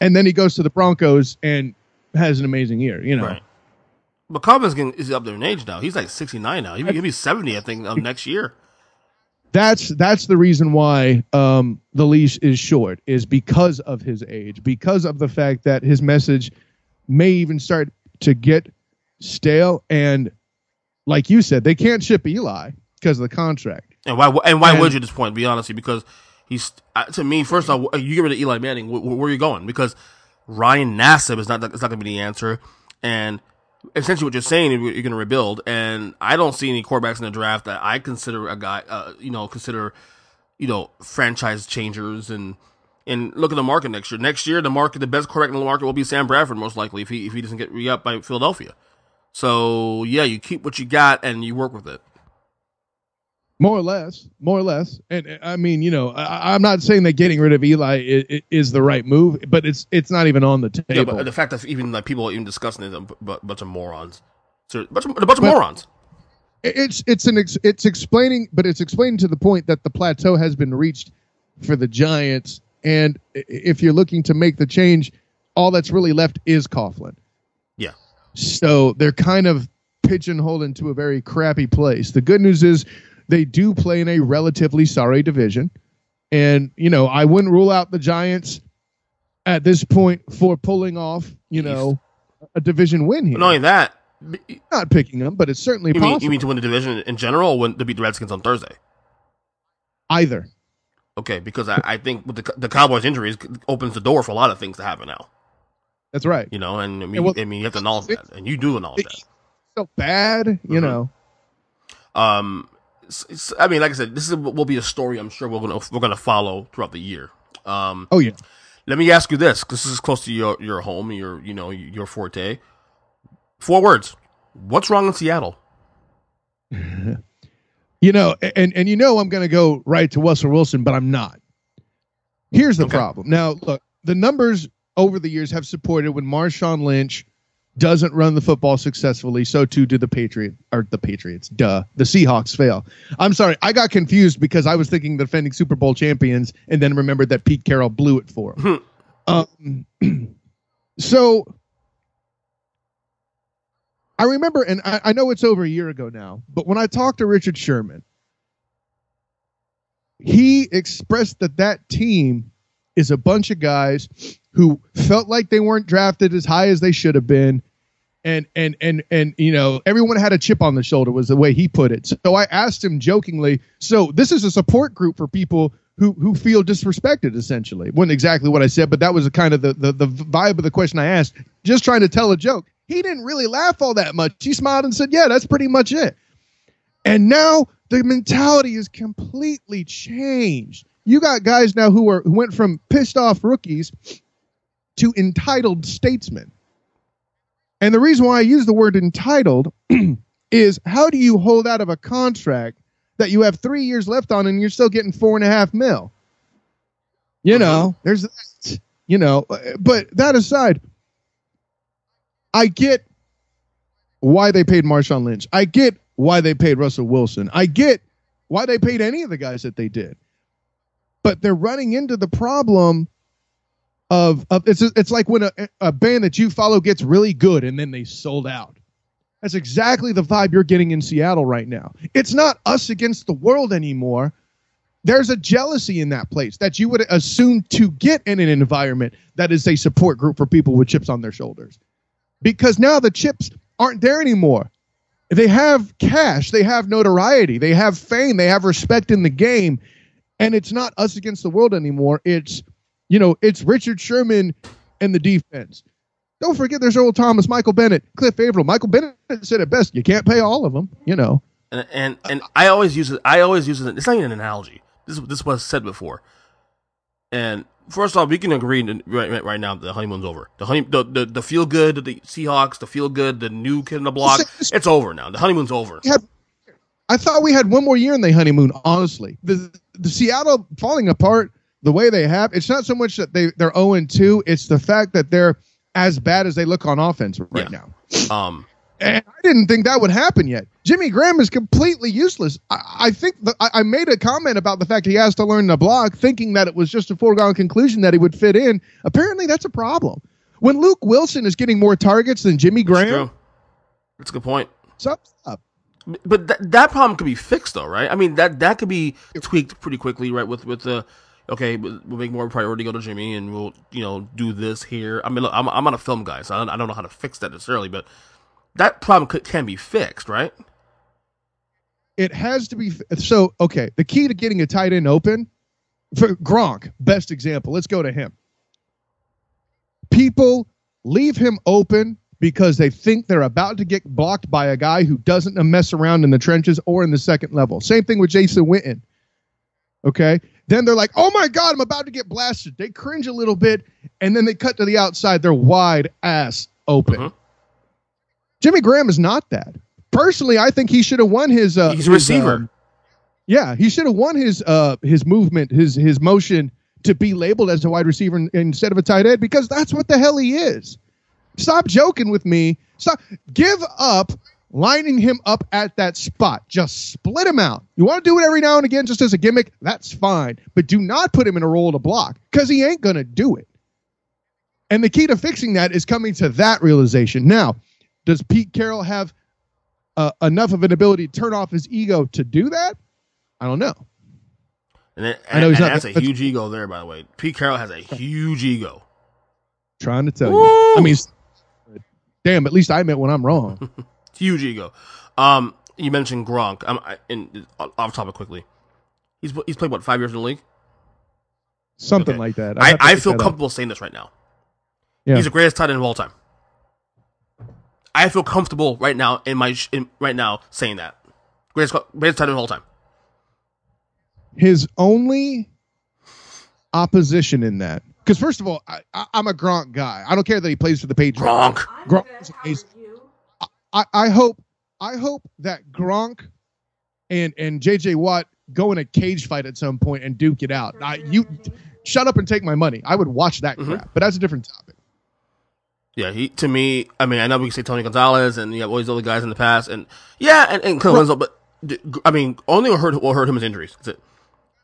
and then he goes to the Broncos and has an amazing year. You know, Right. But Coughlin's getting is up there in age now. He's like 69 now. He'll be, he'll be 70, I think, of next year. that's that's the reason why um, the leash is short is because of his age because of the fact that his message may even start to get stale and like you said they can't ship eli because of the contract And why? And why And- would you at this point? Be honest, because he's uh, to me. First off, you get rid of Eli Manning. Wh- wh- where are you going? Because Ryan Nassib is not. It's not going to be the answer. And essentially, what you're saying, is you're going to rebuild. And I don't see any quarterbacks in the draft that I consider a guy. Uh, you know, consider you know franchise changers and. And look at the market next year. Next year, the market, the best quarterback in the market will be Sam Bradford, most likely, if he if he doesn't get re up by Philadelphia. So yeah, you keep what you got and you work with it. more or less more or less and i mean you know I, i'm not saying that getting rid of eli is, is the right move but it's it's not even on the table Yeah, but the fact that even like people are even discussing it, a bu- bu- bunch of morons. So, a bunch of, a bunch of But- morons. it's it's an ex, it's explaining but it's explaining to the point that the plateau has been reached for the giants and if you're looking to make the change all that's really left is coughlin. So they're kind of pigeonholed into a very crappy place. The good news is they do play in a relatively sorry division. And you know i wouldn't rule out the giants at this point for pulling off you know a division win here. But not only that, not picking them but it's certainly mean, possible. you mean to win the division in general to beat the Redskins on Thursday? either. Okay, because I, I think with the, the Cowboys' injuries opens the door for a lot of things to happen now. That's right You know, and I mean, well, I mean, you have to acknowledge that, and you do acknowledge that. so bad, you Mhm. know. Um, I mean, like I said, this is, will be a story I'm sure we're gonna we're gonna follow throughout the year. Um, Oh yeah. let me ask you this, 'cause this is close to your your home, your you know your forte. Four words. What's wrong in Seattle? You know, and and you know I'm going to go right to Russell Wilson, but I'm not. Here's the Okay. problem. Now, look, the numbers over the years have supported when Marshawn Lynch doesn't run the football successfully, so too do the Patriot or the Patriots. Duh, the Seahawks fail. I'm sorry, I got confused because I was thinking the defending Super Bowl champions, and then remembered that Pete Carroll blew it for them. um, so I remember, and I, I know it's over a year ago now, but when I talked to Richard Sherman, he expressed that that team is a bunch of guys who felt like they weren't drafted as high as they should have been. And, and, and, and, you know, everyone had a chip on the shoulder was the way he put it. So I asked him jokingly, so this is a support group for people who, who feel disrespected essentially. Wasn't exactly what I said, but that was kind of the, the, the vibe of the question I asked, just trying to tell a joke. He didn't really laugh all that much. He smiled and said, yeah, that's pretty much it. And now the mentality is completely changed. You got guys now who are who went from pissed off rookies to entitled statesmen. And the reason why I use the word entitled is how do you hold out of a contract that you have three years left on and you're still getting four and a half mil? You know, uh-huh. there's that. You know, uh, but that aside, I get why they paid Marshawn Lynch. I get why they paid Russell Wilson. I get why they paid any of the guys that they did. But they're running into the problem of, of it's it's like when a, a band that you follow gets really good and then they sold out. That's exactly the vibe you're getting in Seattle right now. It's not us against the world anymore. There's a jealousy in that place that you would assume to get in an environment that is a support group for people with chips on their shoulders. Because now the chips aren't there anymore. They have cash, they have notoriety, they have fame, they have respect in the game. And it's not us against the world anymore. It's You know, it's Richard Sherman and the defense. Don't forget there's Earl Thomas, Michael Bennett, Cliff Avril. Michael Bennett said it best. You can't pay all of them, you know. And and and I always use it. I always use it. It's not even an analogy. This this was said before. And first off, we can agree right, right, now the honeymoon's over. The honey, the, the, the feel good, the Seahawks, the feel good, the new kid in the block. It's over now. The honeymoon's over. I thought we had one more year in the honeymoon, honestly. The the Seattle falling apart the way they have, it's not so much that they, they're 0 2, it's the fact that they're as bad as they look on offense right Yeah. now. Um, And I didn't think that would happen yet. Jimmy Graham is completely useless. I, I think the, I, I made a comment about the fact he has to learn the block, thinking that it was just a foregone conclusion that he would fit in. Apparently, that's a problem. When Luke Wilson is getting more targets than Jimmy Graham, true. That's a good point. something's up. But that that problem could be fixed though, right? I mean that that could be tweaked pretty quickly, right? With with the okay, we'll make more priority go to Jimmy, and we'll you know do this here. I mean, look, I'm I'm not a film guy, so I don't, I don't know how to fix that necessarily, but that problem could, can be fixed, right? It has to be so. Okay, the key to getting a tight end open for Gronk, best example. Let's go to him. People leave him open because they think they're about to get blocked by a guy who doesn't mess around in the trenches or in the second level. Same thing with Jason Witten. Okay. Then they're like, oh my God, I'm about to get blasted. They cringe a little bit and then they cut to the outside. They're wide ass open. Mhm. Jimmy Graham is not that. Personally, I think he should have won his. Uh, He's a his, receiver. um, yeah, he should have won his uh his movement, his his motion to be labeled as a wide receiver instead of a tight end because that's what the hell he is. Stop joking with me. Stop. Give up lining him up at that spot. Just split him out. You want to do it every now and again just as a gimmick? That's fine. But do not put him in a role to block because he ain't going to do it. And the key to fixing that is coming to that realization. Now, does Pete Carroll have uh, enough of an ability to turn off his ego to do that? I don't know. And, it, I know he's and not- that's a huge ego there, by the way. Pete Carroll has a huge ego. Trying to tell you. I mean, damn. At least I admit when I'm wrong. Huge ego. Um, you mentioned Gronk. Um, I, and off topic quickly. He's he's played what five years in the league. Something Okay. like that. I'd I, I feel that up. comfortable saying this right now. Yeah. He's the greatest tight end of all time. I feel comfortable right now in my in, right now saying that greatest greatest tight end of all time. his only opposition in that. Because first of all, I, I, I'm a Gronk guy. I don't care that he plays for the Patriots. Gronk. Gronk is amazing. I, I hope I hope that Gronk and and JJ Watt go in a cage fight at some point and duke it out. I, you shut up and take my money. I would watch that Mhm. crap, but that's a different topic. Yeah, he to me. I mean, I know we can say Tony Gonzalez and you have all these other guys in the past, and yeah, and, and Kellen Winslow, but d- I mean, only what hurt what hurt him is injuries. That's it.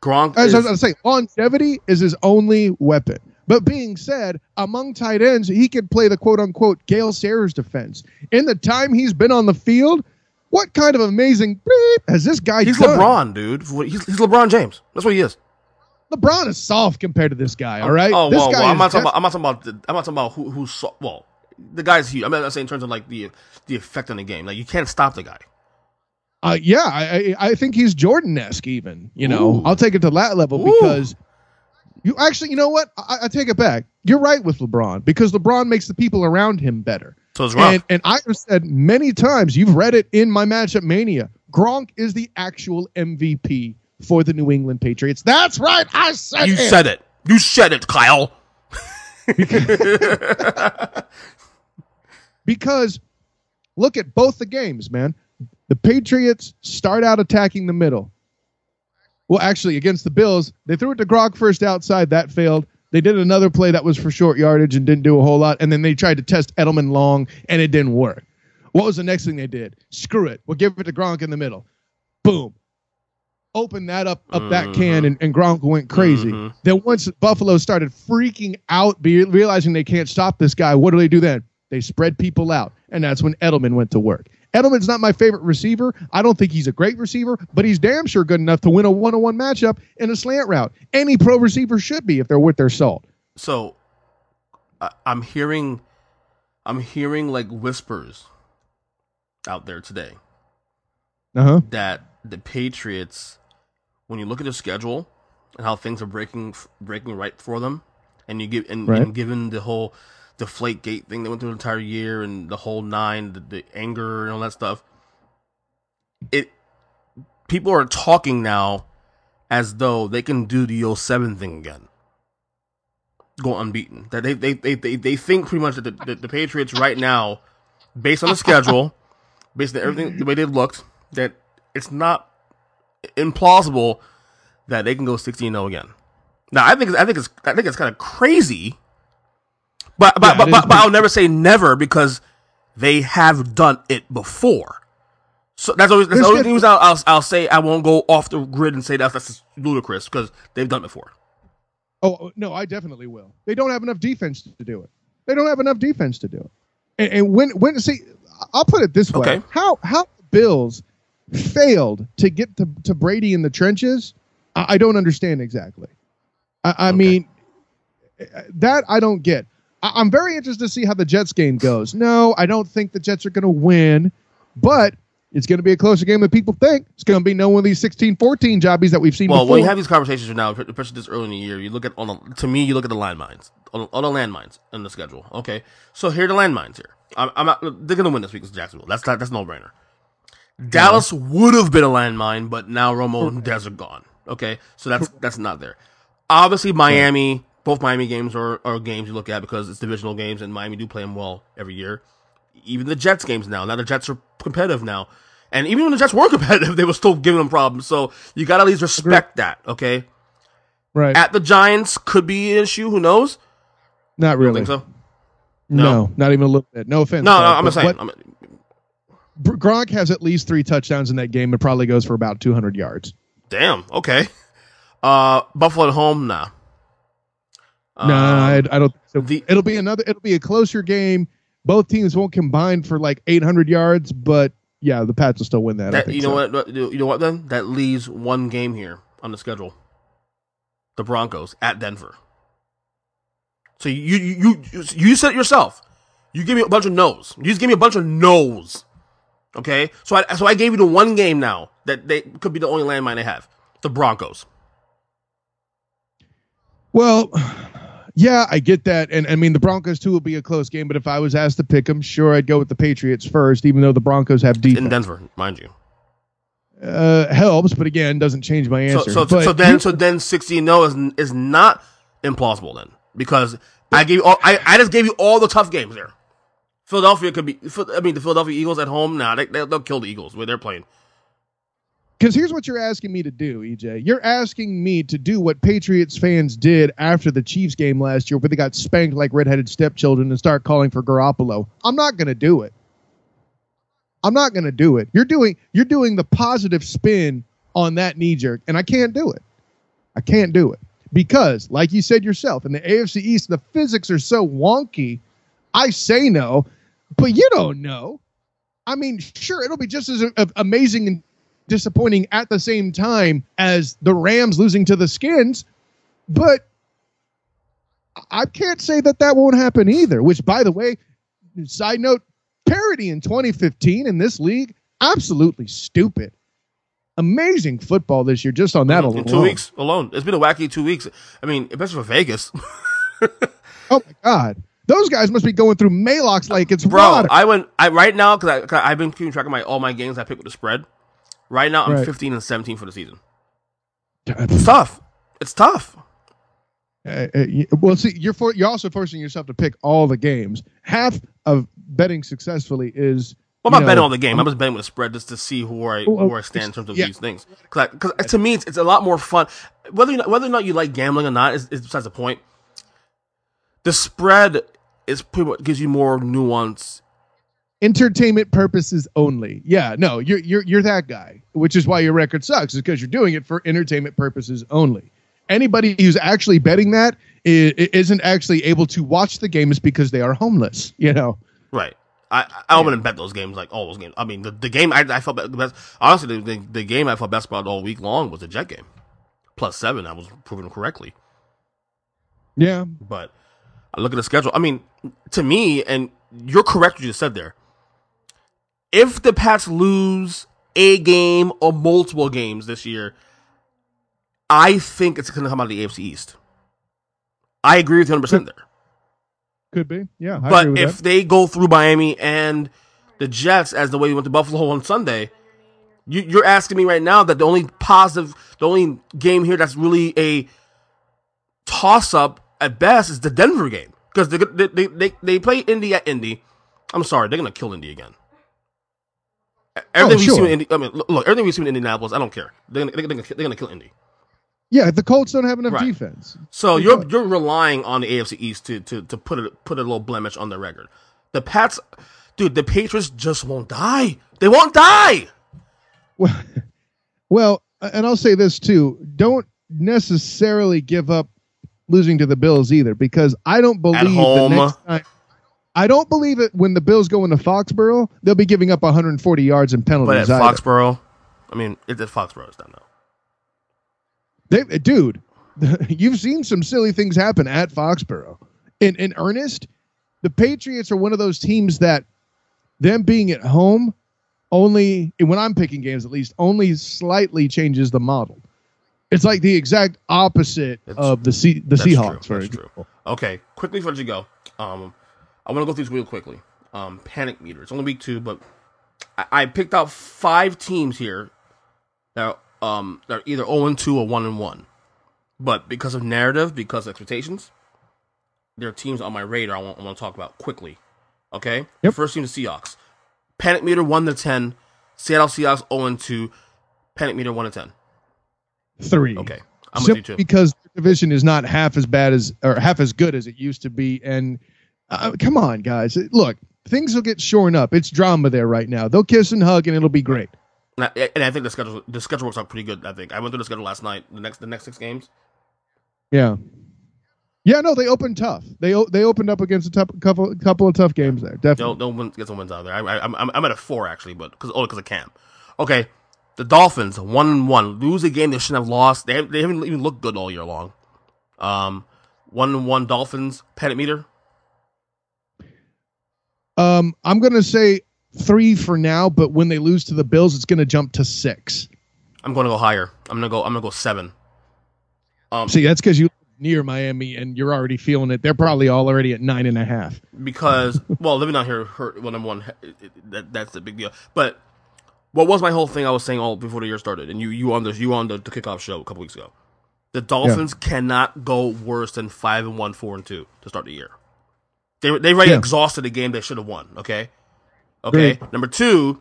Gronk. As is- I was going to say, longevity is his only weapon. But being said, among tight ends, he could play the quote unquote Gale Sayers defense. In the time he's been on the field, what kind of amazing bleep has this guy done? he's done? LeBron, dude. He's, he's LeBron James. That's what he is. LeBron is soft compared to this guy, all right? Oh, this well, guy well, I'm not def- about. I'm not talking about. The, I'm not talking about who who's so, well. The guy's huge. I'm not saying in terms of like the the effect on the game. Like you can't stop the guy. Uh, yeah, I, I I think he's Jordan esque. Even you know, Ooh. I'll take it to that level Ooh. because you actually, you know what? I, I take it back. You're right with LeBron because LeBron makes the people around him better. So it's Gronk. And and I have said many times, you've read it in my matchup mania. Gronk is the actual MVP for the New England Patriots. That's right. I said you it. You said it. You said it, Kyle. because look at both the games, man. The Patriots start out attacking the middle. Well, actually, against the Bills, they threw it to Gronk first outside. That failed. They did another play that was for short yardage and didn't do a whole lot. And then they tried to test Edelman long, and it didn't work. What was the next thing they did? Screw it. We'll give it to Gronk in the middle. Boom. Open that up up that can, and, and Gronk went crazy. Mhm. Then once Buffalo started freaking out, be, realizing they can't stop this guy, what do they do then? They spread people out, and that's when Edelman went to work. Edelman's not my favorite receiver. I don't think he's a great receiver, but he's damn sure good enough to win a one-on-one matchup in a slant route. Any pro receiver should be if they're worth their salt. So I, I'm hearing, I'm hearing like whispers out there today Uh huh. that the Patriots, when you look at the schedule and how things are breaking breaking right for them, and you give and, Right. and given the whole deflate gate thing that went through the entire year and the whole nine, the, the anger and all that stuff, it people are talking now as though they can do the 07 thing again. Go unbeaten. That they they they they, they think pretty much that the, the, the Patriots right now, based on the schedule, based on everything the way they looked, that it's not implausible that they can go 16 0 again. Now I think I think it's I think it's kind of crazy, but but Yeah, but, but, but I'll never say never because they have done it before. So that's always that's the only things I'll, I'll I'll say. I won't go off the grid and say that that's ludicrous because they've done it before. Oh, oh no, I definitely will. They don't have enough defense to do it. They don't have enough defense to do it. And, and when when see, I'll put it this way: Okay. how how Bills failed to get to, to Brady in the trenches, I, I don't understand exactly. I, I mean, eh, that I don't get. I, I'm very interested to see how the Jets game goes. No, I don't think the Jets are going to win, but it's going to be a closer game than people think. It's going to be no one of these 16-14 jobbies that we've seen Well, before. when you have these conversations right now, especially this early in the year, you look at on the, to me, you look at the landmines, on, on the landmines in the schedule. Okay, so here are the landmines here. I'm, I'm not, they're going to win this week. It's Jacksonville. That's not, that's no brainer. Dallas would have been a landmine, but now Romo and Dez are gone. Okay, so that's that's not there. Obviously, Miami. Both Miami games are, are games you look at because it's divisional games, and Miami do play them well every year. Even the Jets games now. Now the Jets are competitive now, and even when the Jets weren't competitive, they were still giving them problems. So you got to at least respect that. Okay, right? at the Giants could be an issue. Who knows? Not really. think so. No. No? not even a little bit. No offense. No, no, I'm saying. what- I'm, Gronk has at least three touchdowns in that game. It probably goes for about 200 yards. damn. Okay. Uh, Buffalo at home. Nah. No, I, I don't. So Um, the- it'll be another. It'll be a closer game. Both teams won't combine for like 800 yards, but yeah, the Pats will still win that. That, you know so. what? You know what? Then that leaves one game here on the schedule. The Broncos at Denver. So you you you you said it yourself. You give me a bunch of no's. You just gave me a bunch of no's. Okay, so I so I gave you the one game now that they could be the only landmine they have. The Broncos. Well, yeah, I get that, and I mean the Broncos too will be a close game. But if I was asked to pick them, sure, I'd go with the Patriots first, even though the Broncos have defense in. Denver, mind you. Uh, helps, but again, doesn't change my answer. so, But so then so then sixteen no is is not implausible then because I gave you all I, I just gave you all the tough games there. Philadelphia could be I mean the Philadelphia Eagles at home now they, they they'll kill the Eagles where they're playing. Because here's what you're asking me to do, EJ. You're asking me to do what Patriots fans did after the Chiefs game last year, where they got spanked like redheaded stepchildren and start calling for Garoppolo. I'm not going to do it. I'm not going to do it. You're doing you're doing the positive spin on that knee jerk, and I can't do it. I can't do it because, like you said yourself, in the AFC East, the physics are so wonky. I say no, but you don't know. I mean, sure, it'll be just as amazing and disappointing at the same time as the Rams losing to the Skins, but I can't say that that won't happen either. Which, by the way, side note, parity in 2015 in this league, absolutely stupid. Amazing football this year, just on that in alone. two weeks alone. It's been a wacky two weeks. I mean, especially for Vegas. Oh my god, those guys must be going through Maalox like it's Bro, water. I went I right now because I've been keeping track of my all my games I picked with the spread. Right now I'm Right. 15 and 17 for the season. It's tough. It's tough. Uh, uh, well, see, you're for, you're also forcing yourself to pick all the games. Half of betting successfully is. Well, I'm not betting on the game. I'm just betting with a spread just to see where I where I stand in terms of yeah. these things. Because to me, it's, it's a lot more fun. Whether or not, whether or not you like gambling or not is, is besides the point. The spread is pretty much gives you more nuance. Entertainment purposes only. Yeah, no, you're you're you're that guy, which is why your record sucks, is because you're doing it for entertainment purposes only. Anybody who's actually betting that isn't actually able to watch the games because they are homeless. You know. Right. I I wouldn't bet those games like all those games. I mean, the, the game I, I felt best. Honestly, the, the the game I felt best about all week long was the Jet game, plus seven. I was proven correctly. Yeah. But I look at the schedule. I mean, to me, and you're correct what you just said there. If the Pats lose a game or multiple games this year, I think it's going to come out of the AFC East. I agree with you 100 percent there. Could be. Yeah. I agree But if that. they go through Miami and the Jets as the way we went to Buffalo on Sunday, you, you're asking me right now that the only positive, the only game here that's really a toss up at best is the Denver game because they, they they they they play Indy at Indy. I'm sorry, they're gonna kill Indy again. Oh, everything we see Oh, in Indy, I mean, look, everything we see in Indianapolis, I don't care. They're gonna, they're gonna, they're gonna kill Indy. yeah, the Colts don't have enough Right. defense. So you're you're relying on the AFC East to to to put a put a little blemish on their record. The Pats, dude, the Patriots just won't die. They won't die. Well, well, and I'll say this too: don't necessarily give up losing to the Bills either, because I don't believe home. the next time. I don't believe it when the Bills go into Foxborough, they'll be giving up 140 yards and But at penalties. either. Foxborough, I mean, it's at Foxborough. It's done now. They, dude, you've seen some silly things happen at Foxborough. In in earnest, the Patriots are one of those teams that them being at home only when I'm picking games at least only slightly changes the model. It's like the exact opposite That's- of the C, the Seahawks, true. for That's example. true. Okay, quickly before you go, um, I want to go through this real quickly. Um, panic meter. It's only week two, but I, I picked out five teams here that are, um that are either zero and two or one and one. But because of narrative, because of expectations, there are teams on my radar I want, I want to talk about quickly. Okay, Yep. first team, the Seahawks. Panic meter one to ten. Seattle Seahawks zero and two. Panic meter one to ten. Three. Okay, I'm Simply with you too. because the division is not half as bad as or half as good as it used to be. And uh, come on, guys, look, things will get shorn up. It's drama there right now. They'll kiss and hug, and it'll be great. And I, and I think the schedule the schedule works out pretty good. I think I went through the schedule last night. The next the next six games. Yeah. Yeah, no, they opened tough. They they opened up against a tough, couple couple of tough games there. Definitely. Don't get some wins out of there. I, I, I'm I'm at a four actually, but because only because of Kam. Okay, the Dolphins one and one lose a game they shouldn't have lost. They haven't, they haven't even looked good all year long. Um, one and one Dolphins panic meter. Um, I'm gonna say three for now, but when they lose to the Bills, it's gonna jump to six. I'm going to go higher. I'm gonna go. I'm gonna go seven. Um, See, that's because you near Miami and you're already feeling it. They're probably all already at nine and a half. because well, living out here hurt. Well, number one, that, that's the big deal. But what was my whole thing? I was saying all before the year started, and you you on the you on the, the kickoff show a couple weeks ago. The Dolphins cannot go worse than five and one, four and two to start the year. They they already Yeah. exhausted a game they should have won. Okay, okay. Agreed. Number two,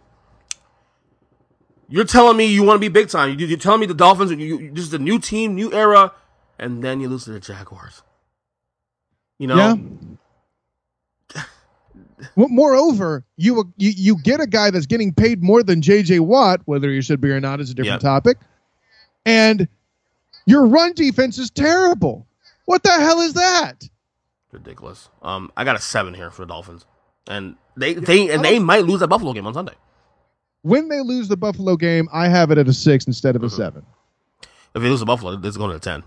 you're telling me you want to be big time. You, you're telling me the Dolphins. You, you, this is a new team, new era, and then you lose to the Jaguars. You know, Yeah. Well, moreover, you, you you get a guy that's getting paid more than J.J. Watt, whether he should be or not is a different Yep. topic, and your run defense is terrible. What the hell is that? Ridiculous. Um, I got a seven here for the Dolphins, and they they and they might lose that Buffalo game on Sunday. When they lose the Buffalo game, I have it at a six instead of a seven. If they lose to Buffalo, it's going to a ten.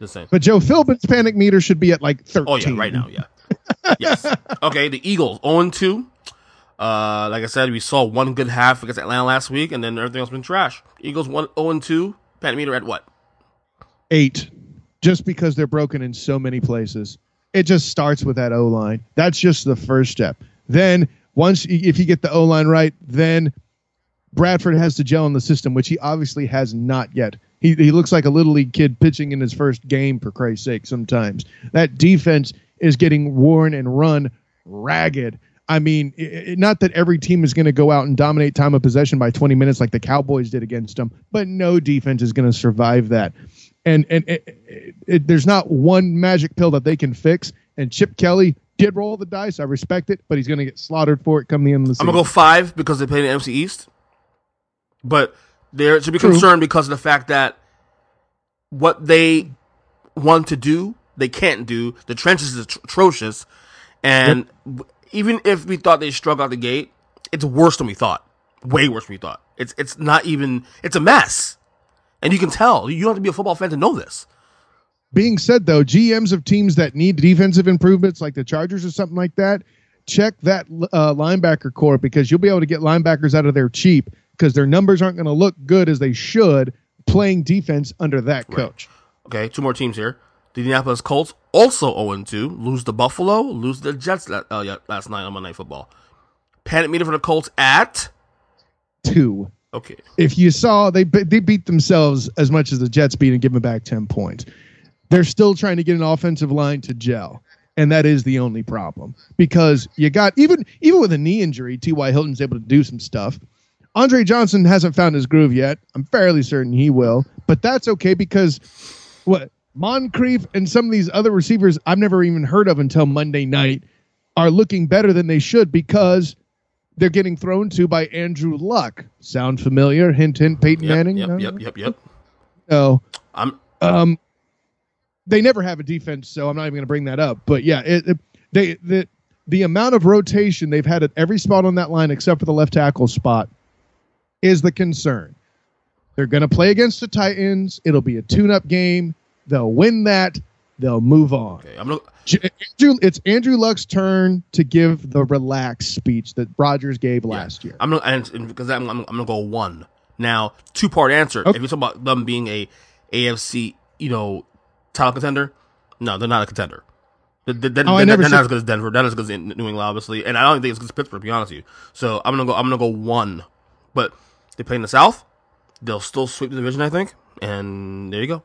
Just saying. But Joe Philbin's panic meter should be at like thirteen. Oh yeah, right now, yeah. yes. Okay, the Eagles 0 2. Uh, like I said, we saw one good half against Atlanta last week, and then everything else been trash. Eagles 1 0 2. Panic meter at what? eight, just because they're broken in so many places. It just starts with that O line. That's just the first step. Then once if you get the O line right, then Bradford has to gel in the system, which he obviously has not yet. He, he looks like a little league kid pitching in his first game, for Christ's sake. Sometimes that defense is getting worn and run ragged. I mean, i i not that every team is going to go out and dominate time of possession by 20 minutes like the Cowboys did against them, but no defense is going to survive that. And and it, it, it, there's not one magic pill that they can fix. And Chip Kelly did roll the dice. I respect it, but he's going to get slaughtered for it come the end of the season. I'm gonna go five because they play in the NFC East, but there should be True. concern because of the fact that what they want to do, they can't do. The trenches is atrocious, and w- even if we thought they struck out the gate, it's worse than we thought. Way worse than we thought. It's it's not even. It's a mess, and you can tell. You don't have to be a football fan to know this. Being said though, GMs of teams that need defensive improvements, like the Chargers or something like that, check that uh, linebacker corps because you'll be able to get linebackers out of there cheap because their numbers aren't going to look good as they should playing defense under that coach. Okay, two more teams here. The Indianapolis Colts also 0 2, lose to Buffalo, lose to the Jets la- uh, yeah, last night on Monday Night Football. Panic meter for the Colts at. Two. Okay. If you saw, they they beat themselves as much as the Jets beat and give them back ten points. They're still trying to get an offensive line to gel, and that is the only problem because you got even even with a knee injury, T.Y. Hilton's able to do some stuff. Andre Johnson hasn't found his groove yet. I'm fairly certain he will, but that's okay because what Moncrief and some of these other receivers I've never even heard of until Monday night are looking better than they should because they're getting thrown to by Andrew Luck. Sound familiar? Hint, hint. Peyton Yep, Manning. yep, No? yep, yep, yep. No. I'm Um, they never have a defense, so I'm not even going to bring that up. But yeah, it, it- they the the amount of rotation they've had at every spot on that line except for the left tackle spot is the concern. They're going to play against the Titans. It'll be a tune-up game. They'll win that. They'll move on. okay. I'm gonna Andrew, it's Andrew Luck's turn to give the relaxed speech that Rodgers gave last year. I'm gonna and, because I'm, I'm, I'm gonna go one now. Two part answer. Okay. If you're talking about them being a AFC, you know, title contender, no, they're not a contender. They're, they're, they're, Oh, they're never not as good as Denver. They're not as good as New England, obviously, and I don't think it's good as Pittsburgh. To be honest with you, so I'm gonna go. I'm gonna go one, but they play in the South. They'll still sweep the division, I think, and there you go.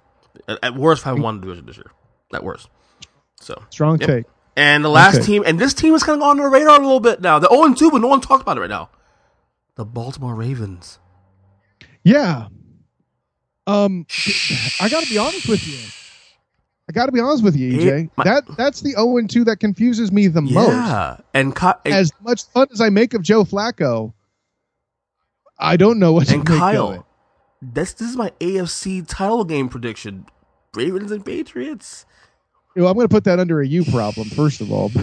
At, at worst, I won the division this year, at worst. So Strong Yep. take. and the last Okay. team, and this team is kind of on the radar a little bit now. They're 0 2, but no one talks about it right now. The Baltimore Ravens. Yeah. Um, I got to be honest with you. I got to be honest with you, EJ. It- my- that that's the 0 2 that confuses me the most. Yeah. And, and, As much fun as I make of Joe Flacco, I don't know what to and make of it. Kyle, this, this is my AFC title game prediction Ravens and Patriots. Well, I'm going to put that under a you problem first of all.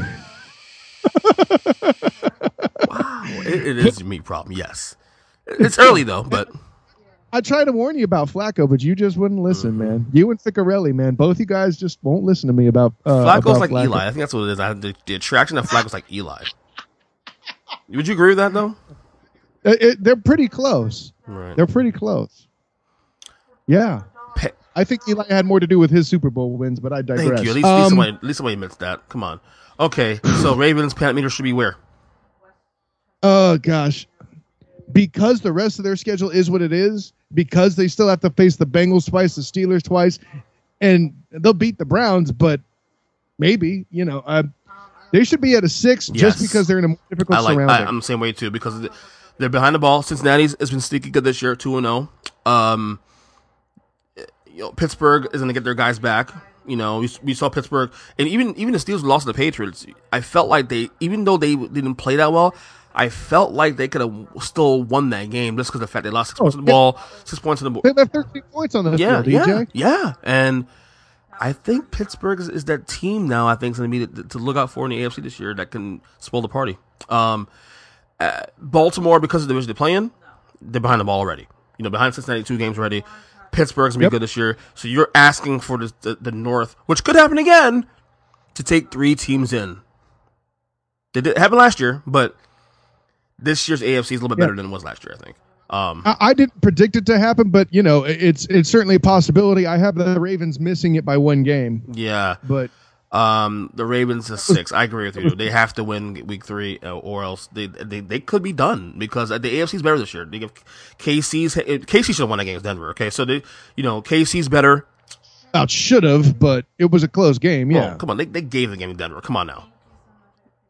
Wow. it, it is a me problem, yes. It's early, though, but I tried to warn you about Flacco, but you just wouldn't listen, Mm-hmm. man. You and Ficarelli, man, both you guys just won't listen to me about uh, Flacco's about like Flacco. Eli. I think that's what it is. I, the, the attraction of Flacco's like Eli. Would you agree with that, though? It- it- they're pretty close. Right. They're pretty close. Yeah. Pe- I think Eli had more to do with his Super Bowl wins, but I digress. Thank you. At least, at least Um, somebody, at least somebody admits that. Come on. Okay, so Ravens panic meter should be where? Oh gosh, because the rest of their schedule is what it is. Because they still have to face the Bengals twice, the Steelers twice, and they'll beat the Browns, but maybe you know uh, they should be at a six just because they're in a more difficult I like. surrounding. I, I'm the same way too because they're behind the ball. Cincinnati's has been sneaky good this year, two and zero. Um, you know, Pittsburgh is going to get their guys back. You know, we, we saw Pittsburgh, and even even the Steelers lost to the Patriots. I felt like they, even though they didn't play that well, I felt like they could have still won that game just because of the fact they lost six points on the ball, six points on the they board. left 13 points on the Yeah, field, yeah, DJ. yeah, and. I think Pittsburgh is, is that team now. I think is going to be to, to look out for in the AFC this year that can spoil the party. Um, uh, Baltimore, because of the division they're playing, they're behind the ball already. You know, behind Cincinnati, two games already. Pittsburgh's gonna be Yep. good this year. So you're asking for the, the the North, which could happen again, to take three teams in. Did it happened last year, but this year's AFC is a little bit Yeah. better than it was last year. I think. Um, I, I didn't predict it to happen, but you know it's it's certainly a possibility. I have the Ravens missing it by one game, yeah. but Um, the Ravens is six. I agree with you. They have to win week three, uh, or else they, they they could be done because the AFC's better this year. They give KC's KC should have won against Denver. Okay, so they you know KC's better. out should have, but it was a close game. Yeah, Oh, come on, they they gave the game to Denver. Come on now.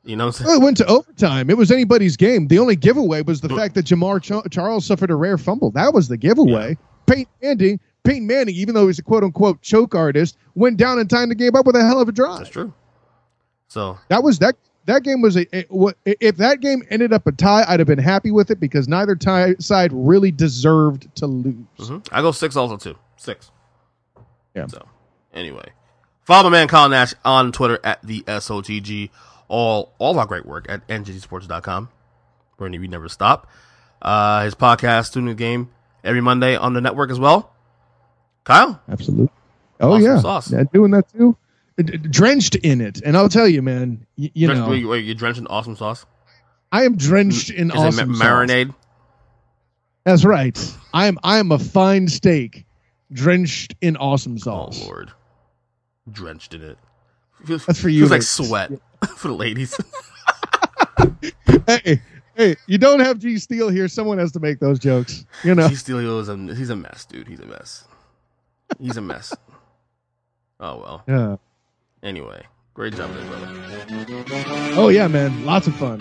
You know what I'm saying? Well, it went to overtime. It was anybody's game. The only giveaway was the fact that Jamaal Ch- Charles suffered a rare fumble. That was the giveaway. Peyton Manning, Peyton Manning, even though he's a quote unquote choke artist, went down in time to game up with a hell of a drive. That's true. So That was that. That game was a, a- what- if that game ended up a tie, I'd have been happy with it because neither tie, side really deserved to lose. mhm. I go six also too. Six. Yeah. So anyway, follow my man Colin Nash on Twitter at the SOTG. All all of our great work at ngsports.com. Where we never stop. Uh, his podcast, Student Game, every Monday on the network as well. Kyle, Absolutely. Oh Awesome yeah, sauce. yeah, doing that too. Drenched in it, and I'll tell you, man. y- you drenched, know, wait, wait, you're drenched in awesome sauce. I am drenched in Is awesome it ma- sauce. marinade? That's right. I am I am a fine steak drenched in awesome oh, sauce. Oh lord. drenched in it. Feels, That's for you, Feels like sweat for the ladies. hey, hey, you don't have G Steel here. Someone has to make those jokes. You know. G Steelio is a he's a mess, dude. He's a mess. He's a mess. oh well. Yeah. Anyway, great job there, brother. Oh yeah, man. Lots of fun.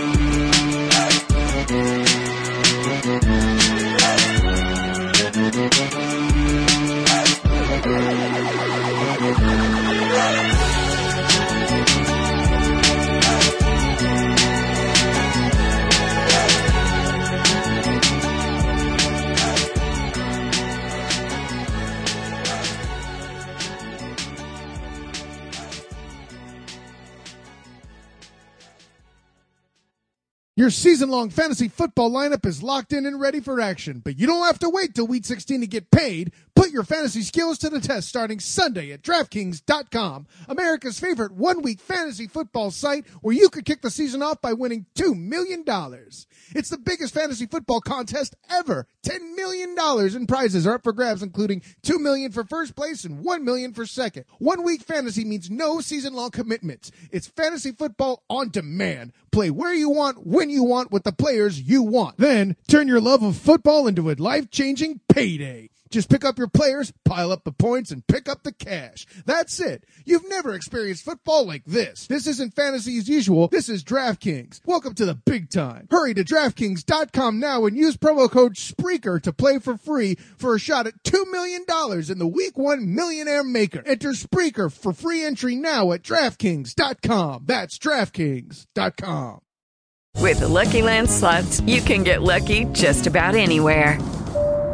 Your season long fantasy football lineup is locked in and ready for action, but you don't have to wait till week 16 to get paid. Put your fantasy skills to the test starting Sunday at DraftKings.com, America's favorite one week fantasy football site where you could kick the season off by winning $2 million. It's the biggest fantasy football contest ever. $10 million in prizes are up for grabs, including $2 million for first place and $1 million for second. One week fantasy means no season long commitments. It's fantasy football on demand. Play where you want, when you want, with the players you want. Then turn your love of football into a life changing payday. Just pick up your players, pile up the points, and pick up the cash. That's it. You've never experienced football like this. This isn't fantasy as usual. This is DraftKings. Welcome to the big time. Hurry to DraftKings.com now and use promo code SPREAKER to play for free for a shot at $2 million in the Week 1 Millionaire Maker. Enter Spreaker for free entry now at DraftKings.com. That's DraftKings.com. With the Lucky Land slots, you can get lucky just about anywhere.